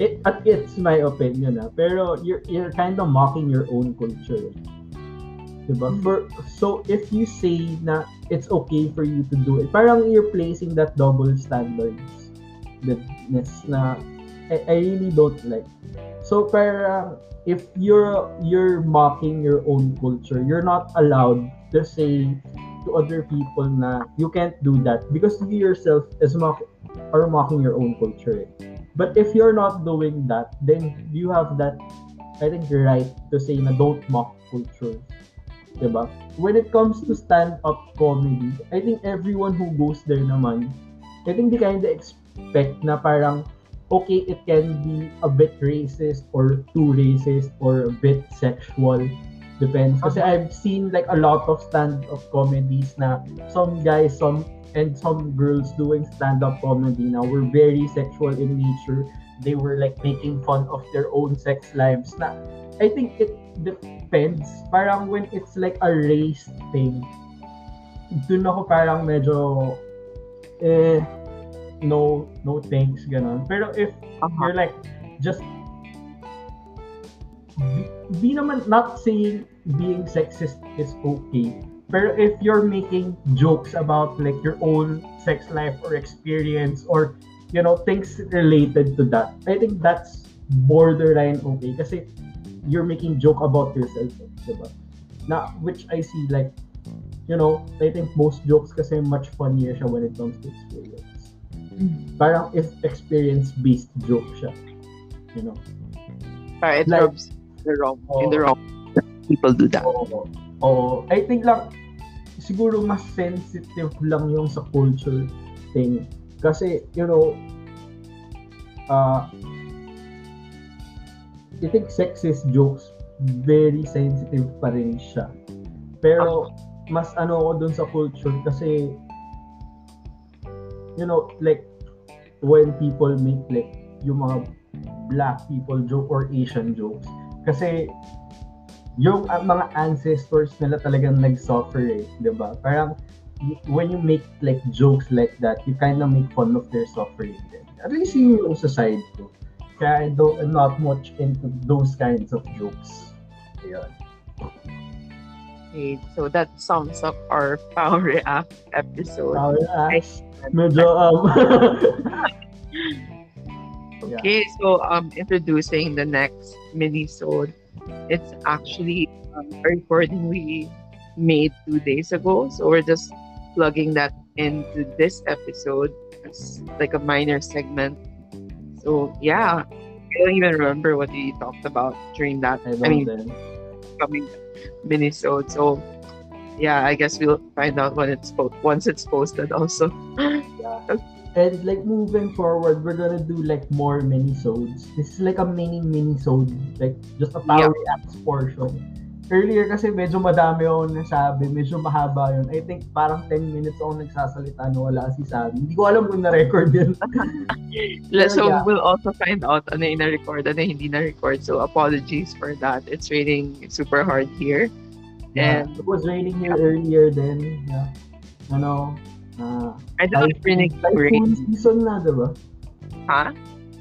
B: it, it's my opinion ah, pero you're you're kind of mocking your own culture. Diba?
A: Mm-hmm.
B: For, so if you say na it's okay for you to do it, parang you're placing that double standards goodness na I, I really don't like. So parang if you're you're mocking your own culture, you're not allowed to say to other people na you can't do that because you yourself is mock are mocking your own culture. eh. But if you're not doing that, then you have that I think right to say na don't mock culture. Diba? When it comes to stand-up comedy, I think everyone who goes there naman, I think they kind of expect na parang okay, it can be a bit racist or too racist or a bit sexual. Depends. Kasi I've seen like a lot of stand-up comedies na some guys, some and some girls doing stand-up comedy now were very sexual in nature. They were like making fun of their own sex lives. Na I think it depends. Parang when it's like a race thing, dun ako parang medyo eh no no thanks ganun. Pero if
A: Uh-huh.
B: you're like just be, naman not saying being sexist is okay. Pero if you're making jokes about like your own sex life or experience or you know things related to that, I think that's borderline okay kasi you're making joke about yourself, diba? Na which I see like you know, I think most jokes kasi much funnier siya when it comes to experience. Parang if experience-based joke siya. You know?
A: But it
B: Like-
A: rubs the wrong in the wrong people do that.
B: Oo. Oo. I think lang, siguro mas sensitive lang yung sa culture thing. Kasi, you know, uh, I think sexist jokes, very sensitive pa rin siya. Pero, mas ano ako dun sa culture kasi, you know, like, when people make like, yung mga black people joke or Asian jokes, kasi yung uh, mga ancestors nila talagang nag-suffer eh, 'di ba? Parang when you make like jokes like that, you kind of make fun of their suffering din. At least yun yung sa side ko. Kaya I don't, I'm not much into those kinds of jokes. Ayun.
A: Okay, so that sums up our (laughs) power react episode.
B: Power ass. Medyo, um, (laughs) yeah.
A: Okay, so um, introducing the next mini-sode. It's actually um, a recording we made two days ago. So we're just plugging that into this episode as like a minor segment. So yeah, I don't even remember what we talked about during that.
B: I
A: I, mean,
B: then.
A: coming mini-sode. So yeah, I guess we'll find out when it's po- once it's posted also. yeah.
B: And like moving forward, we're gonna do like more mini-sodes. This is like a mini mini-sode. Like just a power reacts portion. Earlier kasi medyo madami ako nasabi, medyo mahaba yun. I think parang 10 minutes ako nagsasalita na wala si Sabi. Hindi ko alam kung na-record yun. (laughs)
A: So
B: yeah.
A: we'll also find out ano yung na-record, ano yung hindi na-record. So apologies for that. It's raining super hard here.
B: Yeah.
A: And
B: It was raining here earlier then. Yeah. Ano, ah,
A: I don't rinig rain.
B: typhoon season na, diba?
A: Ha?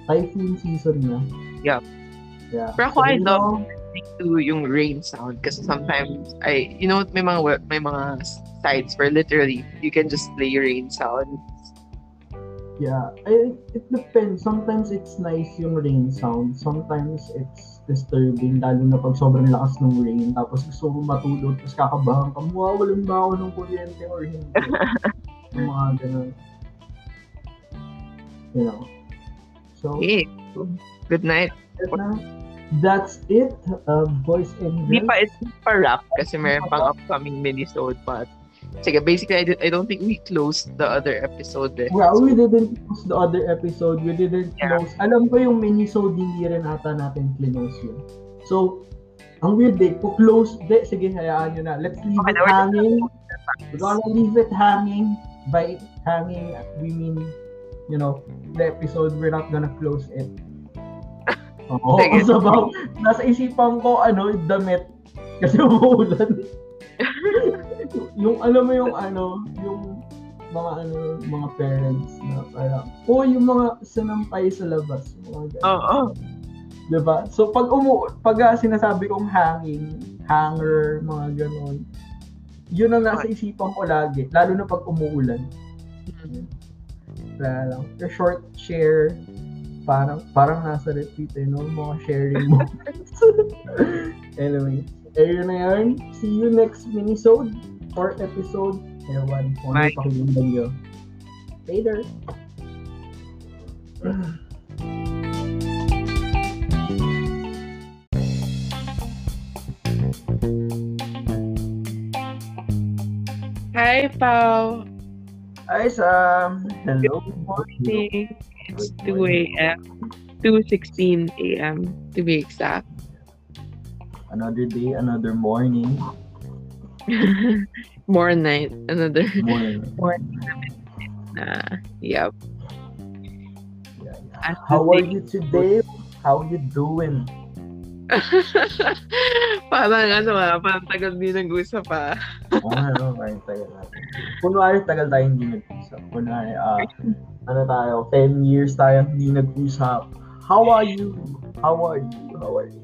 B: Typhoon season na.
A: Yup.
B: Yeah.
A: Pero ako, I
B: you
A: love
B: know,
A: to yung rain sound kasi sometimes I, you know, may mga may mga sites where literally you can just play rain sound.
B: Yeah, I, it depends. Sometimes it's nice yung rain sound. Sometimes it's disturbing, lalo na pag sobrang lakas ng rain. Tapos gusto mo matulog, tapos kakabahan ka, mawawalan ba ako ng kuryente or hindi? (laughs) yung mga ganun. You know. So,
A: Okay. Good night.
B: yun na. That's it. Uh, boys and
A: Hindi
B: girls.
A: pa, it's pa wrap kasi meron pang upcoming mini-sode but Sige, basically, I, di- I don't think we closed the other episode eh.
B: Well, we didn't close the other episode. We didn't
A: Yeah.
B: close. Alam ko yung mini-sode, hindi rin ata natin close yun. So, ang weird eh, kung close, de, sige, hayaan nyo na. Let's leave
A: Okay,
B: it hanging. We're gonna leave it hanging. By hanging, we mean, you know, the episode, we're not gonna close it. Oo,
A: Sige.
B: so about, nasa isipan ko, ano, damit. Kasi umuulan. (laughs) yung, alam mo yung, ano, yung mga ano, mga parents na parang, oh, yung mga sinampay sa labas. Mga ganun.
A: Oo.
B: Diba? So, pag umu pag ah, sinasabi kong hanging, hanger, mga ganon, yun ang nasa isipan ko lagi, lalo na pag umuulan.
A: Mm.
B: Wala lang. The short share, parang, parang nasa repeat eh, no? Mga sharing moments. (laughs) anyway, ayun na yun. See you next minisode or episode. Ewan, kung ano pakinggan nyo. Later.
A: Hi, Pao.
B: Hi, Sam. Hello.
A: Morning. It's 2 a.m. 2.16 a.m. to be exact.
B: Another day, another morning. (laughs)
A: More night. Another
B: Morning. (laughs)
A: morning. Uh, yep.
B: Yeah, yeah. How are you today? How are you doing? (laughs)
A: parang ano ah, parang tagal din nag-usap ah.
B: Oo nga, no? Parang tagal natin. Kunwari, tagal tayo hindi nag-usap. Kunwari, ah, ano tayo, 10 years tayo hindi nag-usap. How are you? How are you? How are you?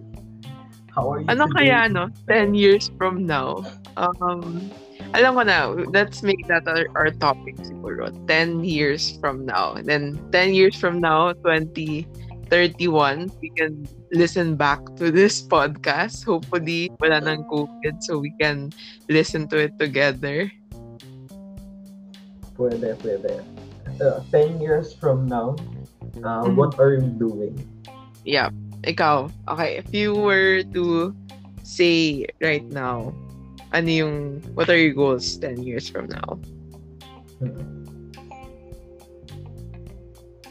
B: How are you
A: Ano
B: today?
A: kaya no? 10 years from now. Um, alam ko na, let's make that our, our topic siguro. 10 years from now. And then 10 years from now, 2031, we can listen back to this podcast. Hopefully, wala nang COVID so we can listen to it together.
B: Pwede, pwede. Uh, 10 years from now, uh,
A: Mhm.
B: what are you doing?
A: Yeah. Ikaw, okay, if you were to say right now, ano yung, what are your goals 10 years from now?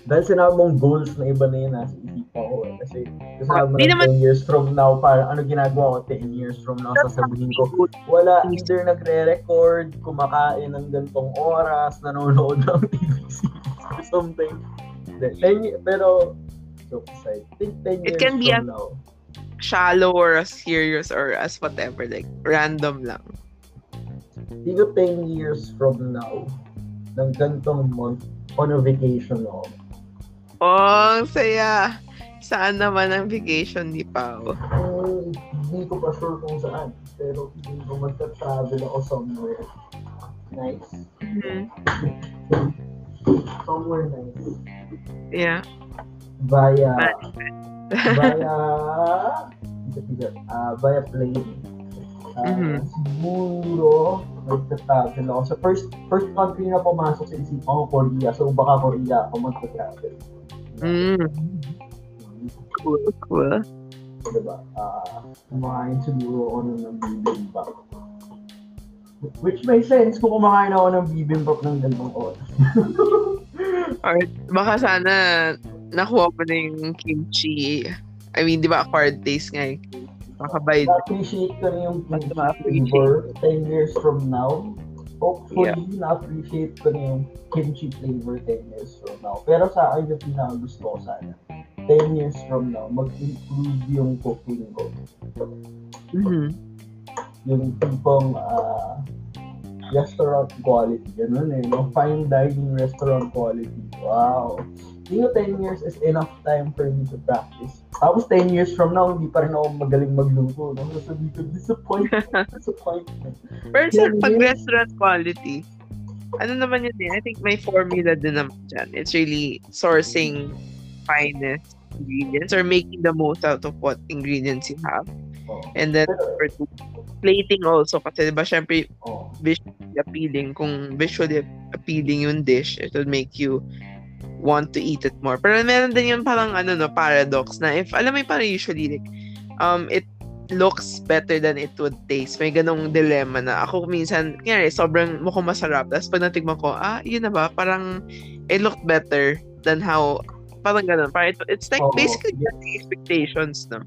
B: Dahil sinabi mong goals na iba na yun nasa isipan ko eh. Kasi kasama
A: Di
B: na
A: naman-
B: 10 years from now, parang ano ginagawa ko 10 years from now, sasabihin ko, wala either nagre-record, kumakain ng gantong oras, nanonood ng (laughs) TV series or something. Then, 10 ye- pero, joke aside, think 10
A: It
B: years
A: can be
B: from now,
A: shallow or as serious or as whatever, like random lang.
B: Dito 10 years from now, ng gantong month, on a vacation ako.
A: Oh, ang saya. Saan naman ang vacation ni Pao?
B: Hmm, hindi ko pa sure kung saan, pero hindi ko magta-travel ako somewhere. Nice.
A: Mhm.
B: Somewhere nice.
A: Yeah.
B: Via, via, ah, via plane. Ah,
A: Mhm.
B: Siguro, magta-travel ako. Sa first first country na pumasok sa isipan ko, Korea. So, baka Korea ako magta-travel.
A: Mm, cool, cool.
B: Diba? Ah, kumain siguro ako ng bibimbap. Which makes sense kung kumakain ako ng bibimbap ng ganitong oras. (laughs)
A: Or baka sana nakuha mo na yung kimchi. I mean, di ba acquired taste nga yung Makabay.
B: Na-appreciate ko na yung kimchi flavor 10 years from now. Hopefully, na-appreciate ko na yung kimchi flavor 10 years from now. Pero sa akin, yung pinaka gusto ko sana, 10 years from now, mag-improve yung cooking ko.
A: Mhm.
B: Yung tipong ah, restaurant quality. Ganun eh, no? Fine dining restaurant quality. Wow. Hindi ko 10 years is enough time for me to practice. Tapos 10 years from now, hindi pa rin ako magaling magluto. No? Sasabihin ko, disappointment, (laughs) disappointment.
A: Pero
B: Ten
A: pag restaurant quality, ano naman yun eh, I think may formula din naman dyan. It's really sourcing finest ingredients or making the most out of what ingredients you have.
B: Oh.
A: And then, number two, plating also. Kasi diba, syempre,
B: oh.
A: visually appealing. Kung visually appealing yung dish, it will make you want to eat it more. Pero meron din yung parang ano no, paradox na if, alam mo yung parang usually like, um, it looks better than it would taste. May ganong dilemma na ako minsan, kaya sobrang mukhang masarap. Tapos pag natigman ko, ah, yun na ba? Parang it looked better than how, parang ganon. Parang it, it's like
B: Oo.
A: basically just the expectations, no?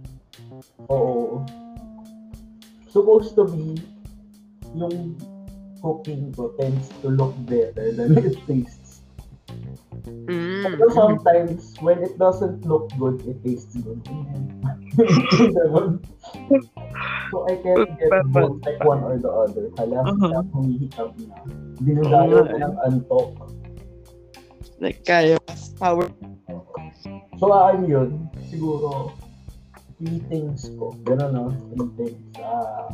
B: Oo. Supposed to be, yung cooking ko tends to look better than it tastes.
A: Mm.
B: Pero sometimes, when it doesn't look good, it tastes good. Ganun. (laughs) So I can't get both, like one or the other. Hala,
A: Uh-huh.
B: uh humihikab na. Dinadayo ko ng antok.
A: Like, kaya power.
B: So, aan yun, siguro, three things ko. Gano'n, no? Three things. Ah,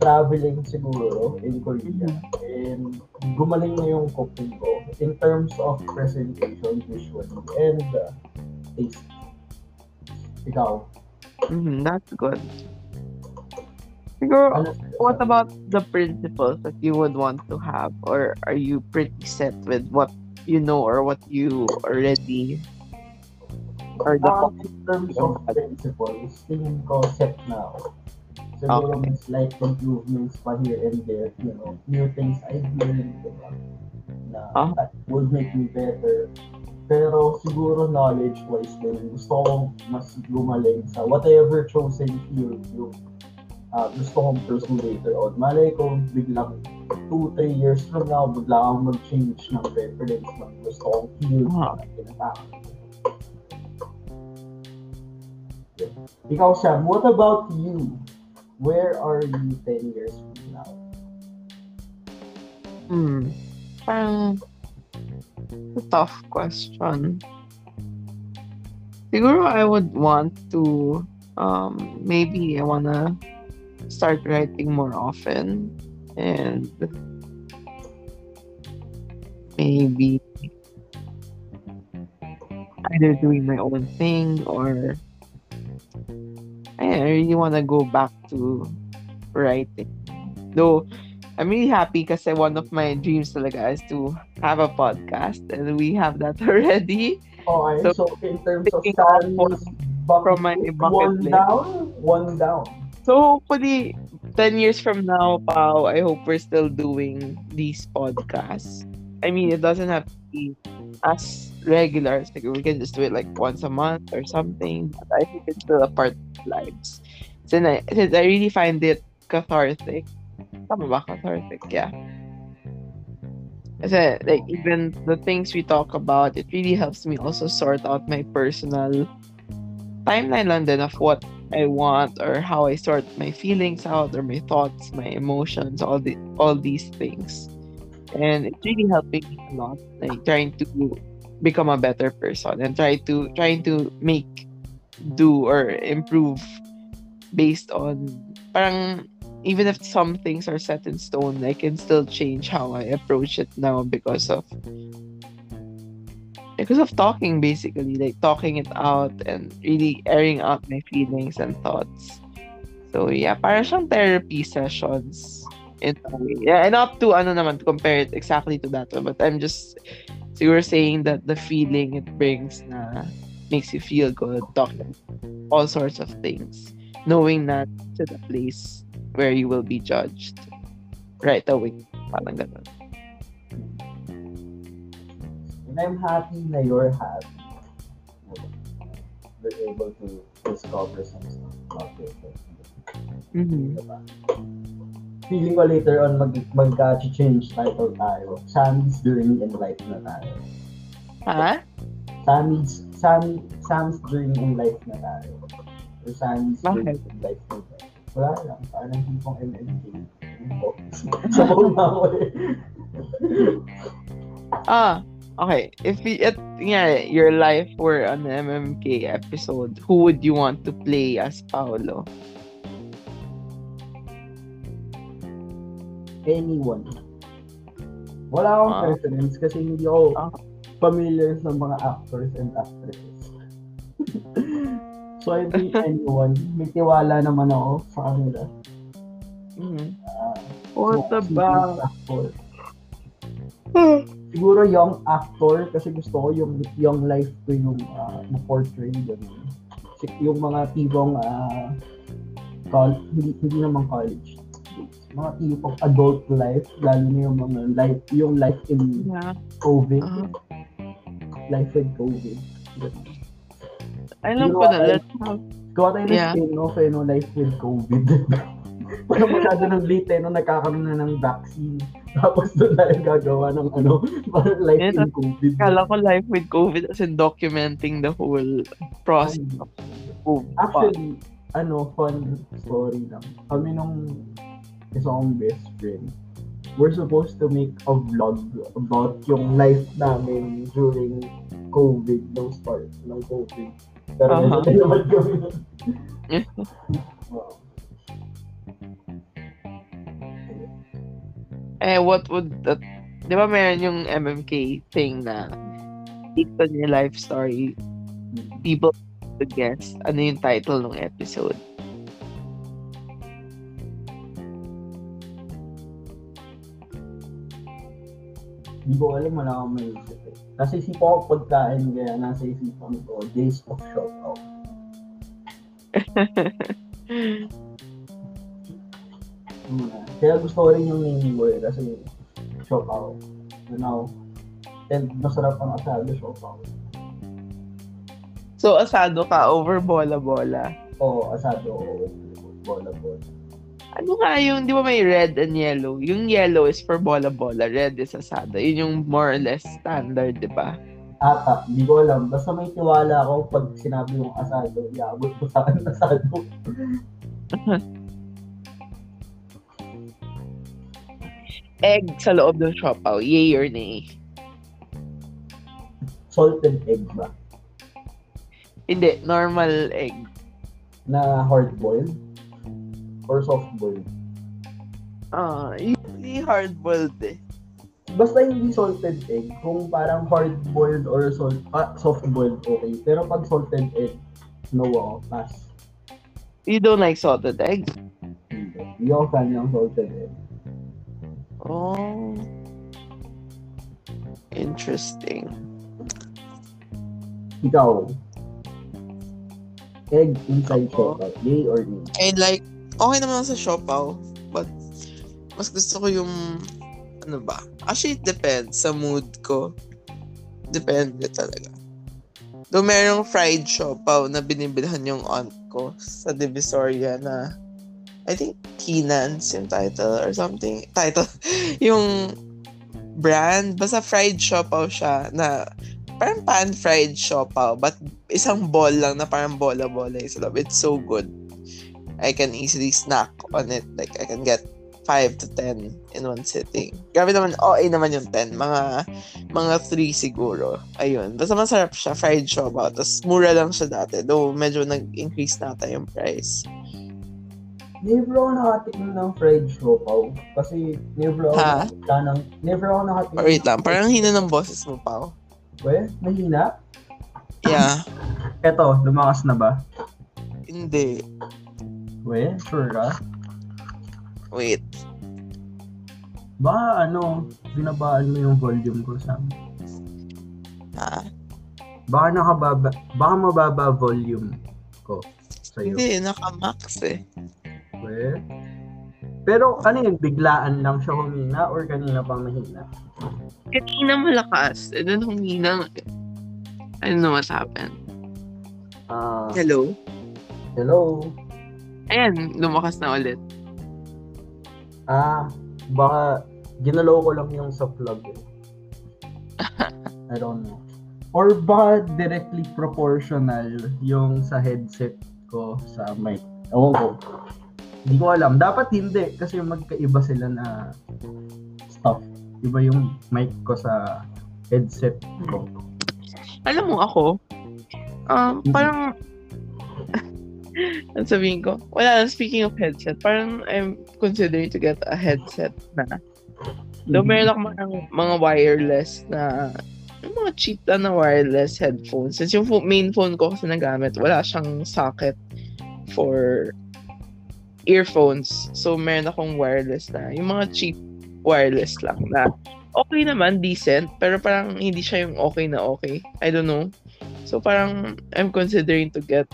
B: traveling siguro in Korea. And gumaling na yung cooking ko in terms of presentation visually and uh, taste. Ikaw,
A: Mhm, that's good. Siguro, what about the principles that you would want to have? Or are you pretty set with what you know or what you already or the
B: Um, in terms of principles, tingin ko set na Siguro
A: Okay.
B: slight improvements pa here and there, you know, new things I learned, diba? na
A: Ah.
B: that would make me better. Pero siguro knowledge-wise din, gusto kong mas gumaling sa whatever chosen field yung uh, gusto kong pursue later on. Malay ko, biglang 2-3 years from now, bigla akong mag-change ng preference ng gusto kong field
A: Ah.
B: na tinatawag. Ikaw, Sam, what about you? Where are you 10 years from now?
A: Hmm. Parang a tough question. Siguro I would want to um maybe I wanna start writing more often and maybe either doing my own thing or I really wanna go back to writing. Though I'm really happy because one of my dreams talaga is to have a podcast and we have that (laughs) already oh,
B: Okay, so,
A: So,
B: in terms of
A: thinking of
B: Sammy's bucket
A: from my
B: list,
A: bucket
B: one
A: list.
B: down, one down.
A: So hopefully 10 years from now, Pao, I hope we're still doing these podcasts. I mean, it doesn't have to be as regular. It's like we can just do it like once a month or something. But I think it's still a part lives. Since I, since I really find it cathartic. Tama ba? Cathartic, yeah. Kasi, like, even the things we talk about, it really helps me also sort out my personal timeline lang din of what I want or how I sort my feelings out or my thoughts, my emotions, all the all these things. And it's really helping me a lot. Like trying to become a better person and try to trying to make do or improve based on parang even if some things are set in stone, I can still change how I approach it now because of because of talking basically. Like talking it out and really airing out my feelings and thoughts. So yeah para siyang therapy sessions in a way. Yeah and not to ano naman to compare it exactly to that one. But I'm just so you were saying that the feeling it brings na makes you feel good talking all sorts of things knowing that to the place where you will be judged right away parang ganun
B: And I'm happy na you're happy. We're able to discover some stuff about yourself.
A: mm-hmm.
B: Diba? Feeling ko later on mag magka-change title tayo. Sammy's Journey in Life na tayo.
A: ha
B: Sammy's Sammy Sam's Journey in Life na tayo. Or Journey
A: Bakit?
B: in Life na tayo. Wala lang. Parang tipong MMK. Sabaw na ako eh.
A: Ah, okay. If we, at, yeah, your life were an MMK episode, who would you want to play as Paolo?
B: anyone. Wala akong
A: Ah.
B: preference kasi hindi ako
A: Ah.
B: Familiar sa mga actors and actresses. (laughs) so I think (laughs) anyone, may tiwala naman ako sa kanila.
A: Mhm.
B: Ah,
A: What
B: so,
A: about?
B: actor. Siguro young actor kasi gusto ko yung young life ko yung uh, portray ganun. Si- Yung mga tipong ah, col- hindi, hindi naman college mga tipong adult life lalo na yung mga life yung life in
A: Yeah.
B: COVID
A: Uh,
B: life with COVID
A: alam ko na. Let's have,
B: gawa tayo ng
A: Yeah.
B: spin-off eh no life with COVID (laughs) parang masyado ng late eh no nagkakaroon na ng vaccine tapos doon tayo gagawa ng ano parang (laughs) life
A: Yeah,
B: in COVID
A: kala ko life with COVID as in documenting the whole process of COVID.
B: Actually, ano, fun story lang. Kami nung isa kong best friend, we're supposed to make a vlog about yung life namin during COVID, nung start ng COVID. Pero
A: Uh-huh.
B: uh naman kami. Wow.
A: Eh, what would that... Di ba meron yung MMK thing na based on your life story, people to guess ano yung title ng episode.
B: Hindi ko alam, wala akong maisip eh. Nasa isipan ko pagkain, kaya nasa isipan ko, days of shoutout. Hmm. (laughs) Kaya gusto ko rin yung ko eh, kasi shoutout. You know, and masarap ang asado shoutout.
A: So, asado ka over bola-bola.
B: Oo, asado, bola bola.
A: Ano nga yung, di ba may red and yellow? Yung yellow is for bola-bola, red is asado. Yun yung more or less standard, di ba?
B: Ata, hindi ko alam. Basta may tiwala ako pag sinabi yung asado, iabot ko sa akin asado. (laughs)
A: Egg sa loob ng siopaw, yay or nay?
B: Salted egg ba?
A: Hindi, normal egg.
B: Na hard-boiled? Or soft-boiled?
A: Ah, usually hard-boiled eh.
B: Basta hindi salted egg, kung parang hard-boiled or salt, ah, soft-boiled, okay. Pero pag salted egg, no ako, pass.
A: You don't like salted egg?
B: Hindi. Hindi ako fan ng salted egg.
A: Oh. Interesting.
B: Ikaw, egg inside
A: Ako?
B: chocolate, yay or nay?
A: I like, okay naman sa siopaw, but mas gusto ko yung, ano ba? Actually, it depends sa mood ko. Depende talaga. Though merong fried siopaw na binibilhan yung aunt ko sa Divisoria na I think Keenan's yung title or something. (laughs) Title. yung brand. Basta fried siopaw siya na parang pan-fried siopaw but isang ball lang na parang bola-bola sa loob. It's so good. I can easily snack on it. Like, I can get 5 to 10 in one sitting. Grabe naman, OA naman yung 10. Mga, mga 3 siguro. Ayun. Basta masarap siya, fried siopaw. Tapos, mura lang siya dati. Though, medyo nag-increase nata yung price.
B: Never ako nakatikim ng fried siopaw. Kasi never ako
A: Ha?
B: nakakita ng... Never ako nakatikim.
A: Or wait lang, parang hina ng boses mo, Pao.
B: We, mahina?
A: Yeah.
B: Eto, lumakas na ba?
A: Hindi.
B: We, sure ka?
A: Wait.
B: Baka ano, binabaan mo yung volume ko sa
A: Ha?
B: Baka nakababa, baka mababa volume ko sa'yo.
A: Hindi, naka-max eh.
B: We. Pero ano yun, biglaan lang siya humina or kanina pa mahina?
A: Kanina malakas. And then humina. I don't know what happened.
B: Ah,
A: Hello?
B: hello?
A: Ayan, lumakas na ulit.
B: Ah, baka ginalaw ko lang yung sa plug eh. (laughs) I don't know. Or ba directly proportional yung sa headset ko sa mic? Ewan ko. Hindi ko alam. Dapat hindi kasi magkaiba sila na stuff. Iba yung mic ko sa headset ko.
A: Alam mo ako, um, parang, ang sabihin ko, wala lang, speaking of headset, parang I'm considering to get a headset na. Though meron ako mga, mga wireless na, yung mga cheap lang na wireless headphones. Since yung main phone ko kasi nagamit, wala siyang socket for earphones. So, meron akong wireless na, yung mga cheap wireless lang na okay naman, decent, pero parang hindi siya yung okay na okay. I don't know. So, parang I'm considering to get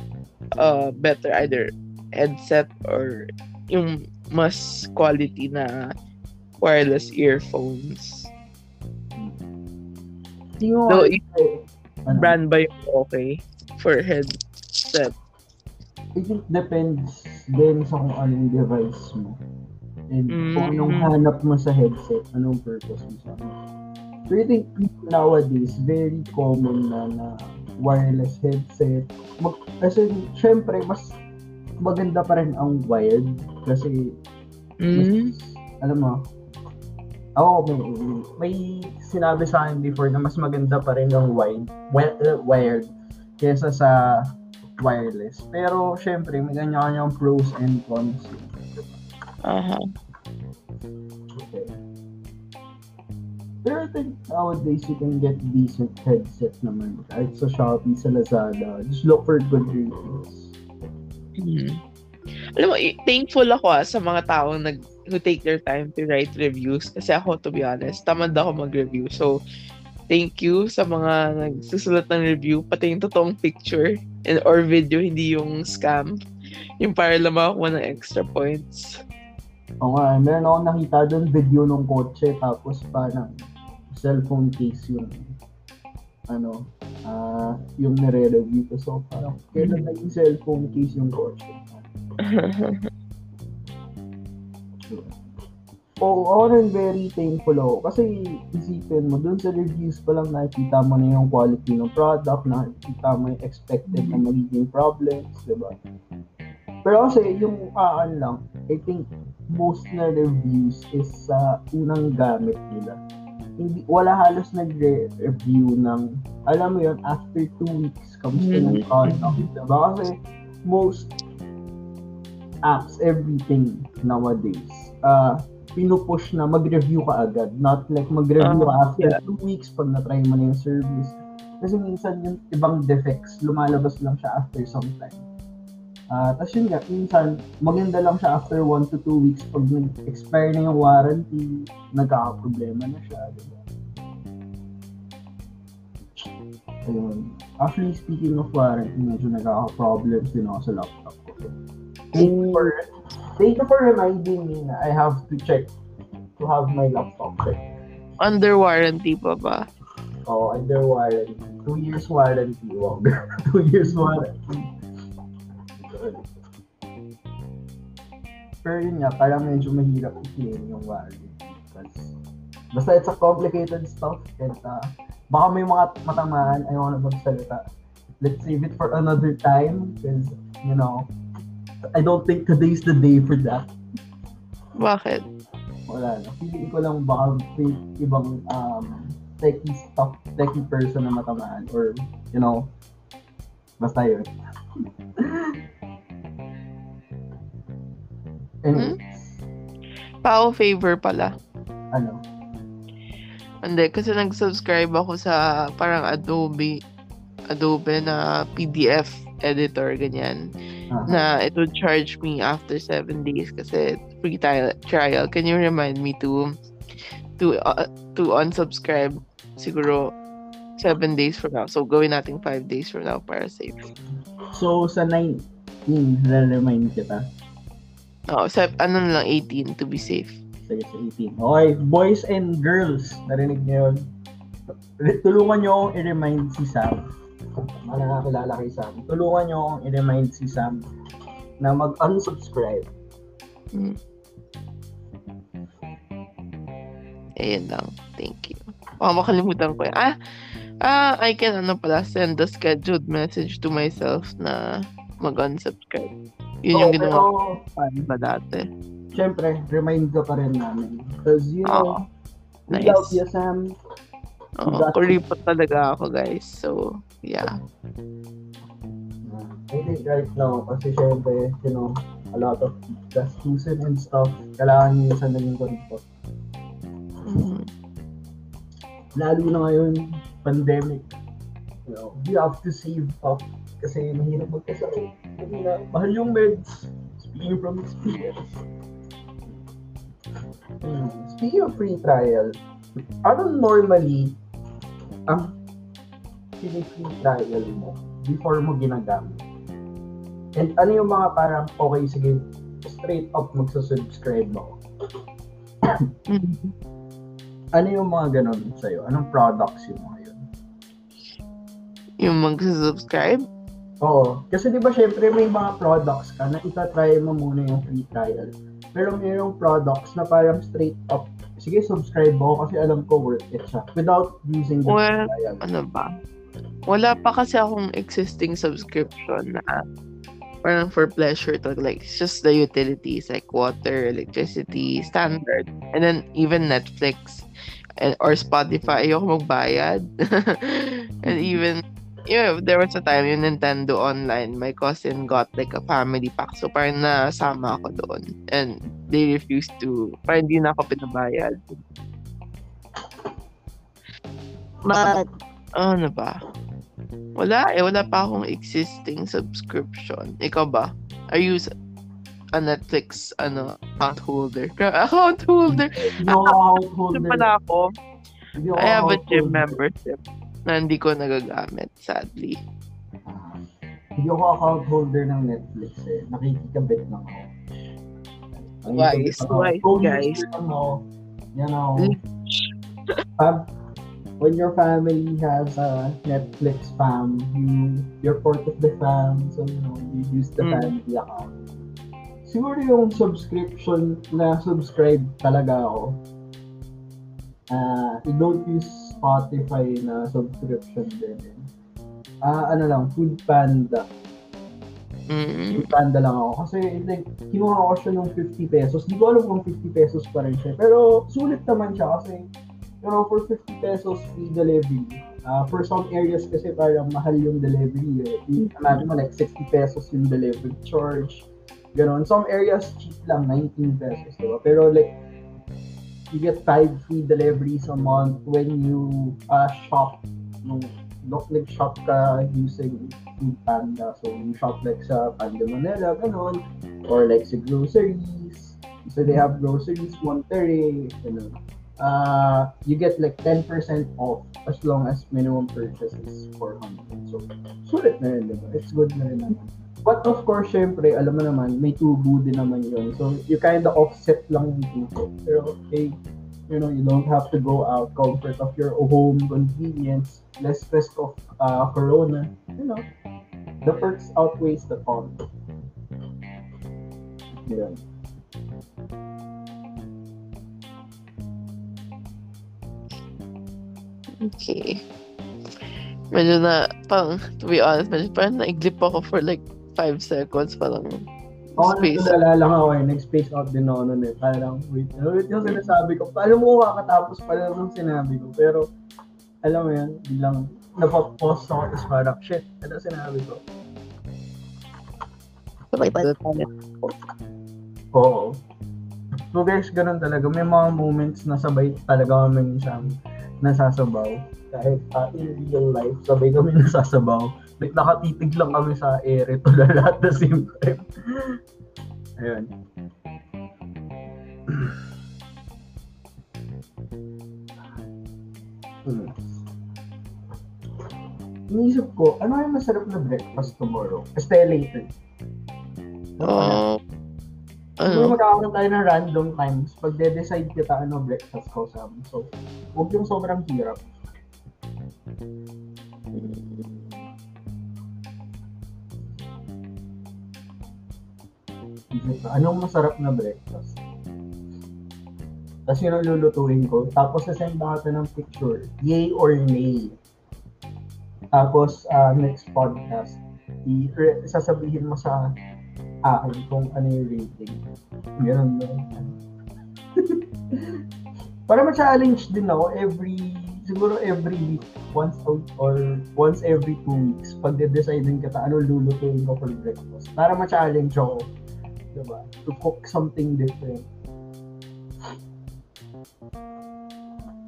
A: a better either headset or yung mas quality na wireless earphones.
B: Hindi ko
A: So, yung
B: eh, ano,
A: brand ba yung okay for headset?
B: I think depends din sa kung anong device mo. And kung
A: Mm.
B: anong hanap mo sa headset, anong purpose mo sa So I think nowadays, very common na na wireless headset. Mag, kasi syempre, mas maganda pa rin ang wired kasi
A: Mm.
B: alam mo, ako may, may sinabi sa akin before na mas maganda pa rin ang wide, wi- uh, wired kesa sa wireless. Pero syempre, may ganyan-kanyang pros and cons.
A: Aha.
B: Okay. Pero I think nowadays you can get decent headset naman. Kahit sa Shopee, sa Lazada. Just look for good reviews.
A: Mm. Alam mo, thankful ako ah, sa mga taong nag who take their time to write reviews. Kasi ako, to be honest, tamad ako mag-review. So, thank you sa mga nagsusulat ng review, pati yung totoong picture and or video, hindi yung scam. Yung para lang makakuha ng extra points.
B: Oo nga, meron ako nakita doon video ng kotse tapos parang cellphone case yung ano, ah yung nire-review ko. So parang kailan naging cellphone case yung kotse. (laughs) Oo, ako rin very thankful ako. Kasi isipin mo, dun sa reviews pa lang nakikita mo na yung quality ng product, nakikita mo yung expected na magiging problems, di ba? Pero kasi yung aan lang, I think most na reviews is sa unang gamit nila. Hindi, wala halos nagre-review ng, alam mo yun, after two weeks, kamusta ng
A: Mhm.
B: product, diba? Kasi most apps, everything nowadays, uh, pinupush na mag-review ka agad. Not like mag-review ka
A: Ah,
B: after
A: yeah.
B: two weeks pag na-try mo na yung service. Kasi minsan yung ibang defects, lumalabas lang siya after some time. Ah, Tapos yun nga, minsan, maganda lang siya after 1 to 2 weeks pag nag-expire na yung warranty, nagkakaproblema na siya, di ba? Ayun. Actually, speaking of warranty, medyo nagkaka-problems din ako sa laptop ko. Thank you for, thank you for reminding me na I have to check to have my laptop checked.
A: Under warranty pa ba?
B: Oh, under warranty. Two years warranty. Wow. (laughs) Two years warranty. Pero yun nga, parang medyo mahirap i-claim yung warranty. Because, basta it's a complicated stuff. And uh, baka may mga matamaan, ayaw na magsalita. Let's save it for another time. Because, you know, I don't think today's the day for that.
A: Bakit?
B: Wala na. Feeling ko lang baka may ibang um, techie stuff, techie person na matamaan or, you know, basta yun. (laughs) Anyways,
A: Pao favor pala.
B: ano,
A: Hindi, kasi nag-subscribe ako sa parang Adobe Adobe na PDF editor, ganyan.
B: ah,
A: Na it would charge me after 7 days kasi free trial. trial. Can you remind me to to uh, to unsubscribe siguro 7 days from now. So gawin natin 5 days from now para safe.
B: so sa 19, re-remind kita.
A: Oh, sa ano na lang 18 to be safe.
B: Sige, sa 18. Okay, boys and girls, narinig niyo yun. Tulungan niyo akong i-remind si Sam. Mga nakakilala kay Sam. Tulungan niyo akong i-remind si Sam na mag-unsubscribe.
A: Mm. Ayan lang. Thank you. Oh, makalimutan ko yan. Ah, ah, I can ano pala, send a scheduled message to myself na mag-unsubscribe. Yun yung
B: Oo,
A: ginawa ko
B: pero,
A: ba dati.
B: Siyempre, remind ka pa rin namin. Because, you know, we
A: Nice.
B: love you, Sam.
A: Oh,
B: Got-
A: kuripot talaga ako, guys. So, yeah.
B: I think right now, kasi syempre, you know, a lot of gastusin and stuff, kailangan nyo minsan naging kuripot.
A: Mm.
B: Lalo na ngayon, pandemic. You know, you have to save up kasi mahirap magkasakit. Kasi na, mahal yung meds. Speaking from experience. Hmm. Speaking of free trial, ano normally ang free trial mo before mo ginagamit? And ano yung mga parang, okay, sige, straight up magsusubscribe ako. (coughs) Ano yung mga ganon sa'yo? Anong products yung mga yun?
A: Yung mag-subscribe?
B: Oo. Kasi di ba syempre may mga products ka na itatry mo muna yung free trial. Pero mayroong products na parang straight up, sige, subscribe ako kasi alam ko worth it siya. Without using the
A: Well,
B: free trial.
A: ano ba? Wala pa kasi akong existing subscription na parang for pleasure talaga. Like, it's just the utilities like water, electricity, standard. And then even Netflix and or Spotify, ayoko magbayad. (laughs) and even yeah, there was a time yung Nintendo Online, my cousin got like a family pack. So parang nasama ako doon. And they refused to, parang hindi na ako pinabayad.
C: But,
A: Ano ba? Wala eh, wala pa akong existing subscription. Ikaw ba? Are you a Netflix ano account holder? Account holder.
B: Ako account
A: Ano
B: holder.
A: pala ako?
B: Ako
A: I have a gym membership na hindi ko nagagamit, sadly.
B: Hindi ako account holder ng Netflix eh. Nakikikabit lang ako. Ang
A: Wise,
B: ako,
A: wise,
B: pro
A: guys.
B: ako. You know,
A: Mm.
B: pag, when your family has a Netflix fam, you, you're part of the fam, so you know, you use the
A: Mm.
B: family account. Siguro yung subscription na subscribe talaga ako. Ah, you don't use Spotify na subscription din. Ah, ano lang, Food Panda.
A: Mm.
B: Food Panda lang ako. Kasi like, kinuha ko siya ng 50 pesos. Di ko alam kung 50 pesos pa rin siya. Pero sulit naman siya kasi you know, for 50 pesos free delivery. Ah, for some areas kasi parang mahal yung delivery. Eh. Imagine mo like 60 pesos yung delivery charge. Ganon. Some areas cheap lang, 19 pesos. Diba? Pero like, you get 5 free deliveries a month when you uh, shop no, nag-shop ka using Food Panda. So, you shop like sa Panda Manila, ganon. Or like sa groceries. So, they have groceries, 130, ganon. Uh, you get like 10% off as long as minimum purchase is 400. So, sulit na rin, diba? It's good na rin naman. But of course, syempre, alam mo naman, may tubo din naman yun. So, you kind of offset lang yung tubo. Pero, hey, you know, you don't have to go out, comfort of your home, convenience, less risk of uh, corona. You know, the perks outweighs the cons. Yun.
A: Okay. Medyo na, parang, to be honest, medyo parang naiglip ako for like 5 seconds. Parang,
B: Ako
A: space.
B: nagdala lang ako eh, nag-space out din ako nun eh. Parang, wait, wait yung sinasabi ko? Paano mo kakatapos pala nung sinabi ko? Pero, alam mo yan, bilang napapause ako, tapos parang, shit, ano sinabi ko? Oo. So guys, ganun talaga. May mga moments na sabay talaga kami minsan nasasabaw. Kahit uh, in real life, sabay kami nasasabaw. Like, nakatitig lang kami sa ere to na lahat the same time. Ayun. Hmm. Iniisip ko, ano yung masarap na breakfast tomorrow? Stay later.
A: oh,
B: Siguro
A: ano,
B: magkakaroon tayo ng random times pag de-decide kita ano breakfast ko sa So, huwag yung sobrang hirap. Ko, anong masarap na breakfast? Tapos yun ang lulutuin ko. Tapos sasend ako ng picture. Yay or nay. Tapos ah, next podcast, i- re- sasabihin mo sa akin kung ano yung rating. Ganun na. (laughs) Para ma-challenge din ako every, siguro every week, once week or once every two weeks, pag de-decide din kita ano lulutuin ko for breakfast. Para ma-challenge ako. Diba? To cook something different.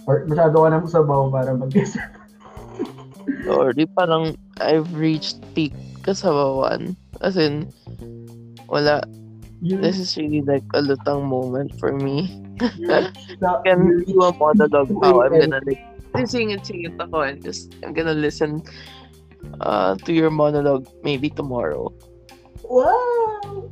B: Or masyado ka nang sabaw para mag-guess. (laughs)
A: or di parang I've reached peak kasabawan. As in, wala.
B: Yun,
A: This is really like a lutang moment for me. (laughs)
B: sa-
A: can do a monologue how I'm gonna like sing it, sing it ako and just I'm gonna listen uh, to your monologue maybe tomorrow.
B: Wow!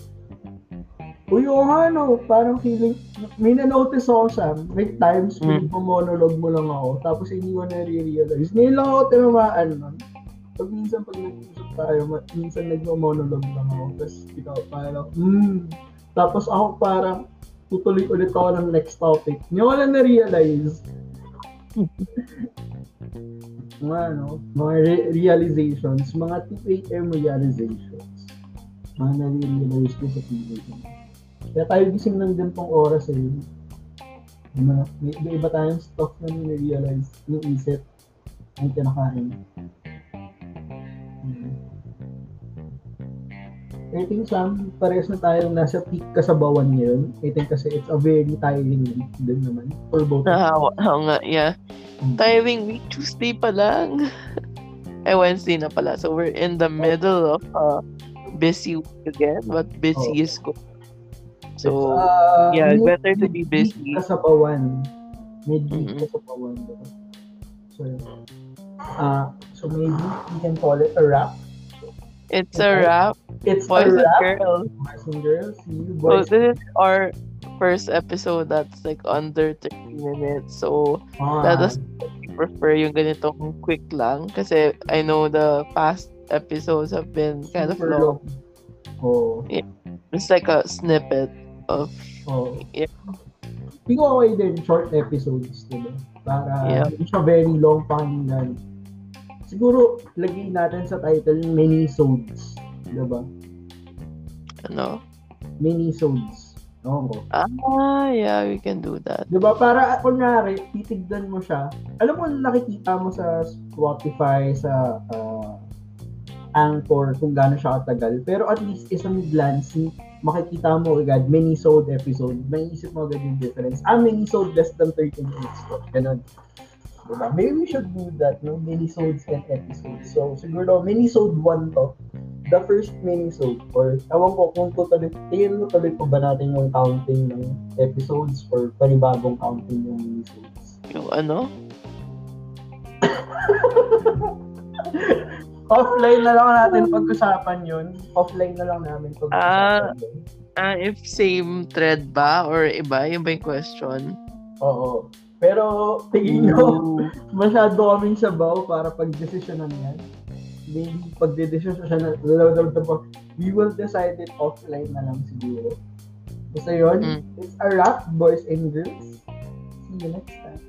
B: Uy, oo nga, no. Parang feeling, may na-notice ako siya. May times,
A: Mm.
B: mm. monologue mo lang ako. Tapos hindi mo na-realize. Ngayon lang ako tinamaan nun. Pag minsan pag nag-usap tayo, minsan nagmo-monologue lang ako. Tapos ikaw parang, hmm. Tapos ako parang, tutuloy ulit ako ng next topic. Hindi ko lang na-realize. (laughs) mga ano, mga re- realizations, mga 2 a.m. realizations. Mga nare-realize ko sa TV ko. Kaya tayo gising ng ganitong oras eh. Ano, may iba-iba tayong stuff na nire-realize, yung isip, ang kinakain. Hmm. I think Sam, parehas na tayong nasa peak kasabawan ngayon. I think kasi it's a very tiring week din naman for both.
A: Nahawa. Oo nga, yeah.
B: Mm.
A: Tiring week, Tuesday pa lang. (laughs) Eh, Wednesday na pala. So, we're in the middle of a busy week again. But busy
B: Oh.
A: is good. So,
B: Uh,
A: yeah,
B: mid-
A: better to be busy.
B: Kasabawan. Mid-week
A: Mm-mm.
B: kasabawan. diba? So, uh, so maybe we can call it a wrap.
A: it's a wrap.
B: It's
A: Boys
B: a
A: and girls.
B: Boys and girls. You,
A: So,
B: boys.
A: this is our first episode that's like under 30 minutes. So,
B: Ah,
A: let us prefer yung ganitong quick lang. Kasi I know the past episodes have been kind of
B: super
A: long.
B: Oh, Yeah.
A: It's like a snippet of
B: oh.
A: Yeah.
B: Ko okay din short episodes, diba? Para
A: Yeah.
B: hindi siya very long pakinggan. Siguro, lagay natin sa title mini-sodes. Diba?
A: ano.
B: Mini-sodes. Oo.
A: Ah, yeah, we can do that.
B: Diba? Para, kunwari, titigdan mo siya. Alam mo, nakikita mo sa Spotify, sa ah, Anchor, kung gaano siya katagal. Pero at least, isang glance, makikita mo agad, mini-sode episode. May isip mo agad yung difference. Ah, mini-sode less than 30 minutes to. Ganun. Diba? Maybe we should do that, no? Mini-sodes and episodes. So, siguro, mini-sode 1 to. The first mini-sode. Or, ewan ko kung tutuloy, tingin mo tuloy pa ba natin yung counting ng episodes or panibagong counting yung mini-sodes?
A: Yung ano? (laughs)
B: Offline na lang natin pag-usapan yun. Offline na lang namin pag-usapan
A: Ah.
B: yun.
A: Ah, if same thread ba or iba? Yung ba yung question?
B: Oo. Pero, tingin nyo, (laughs) masyado kaming sabaw para pag-desisyonan yan. Maybe pag-desisyonan, we will decide it offline na lang siguro. Basta yun,
A: Mm.
B: it's a wrap, boys and girls. See you next time.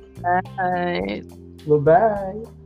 A: Bye.
B: Bye-bye!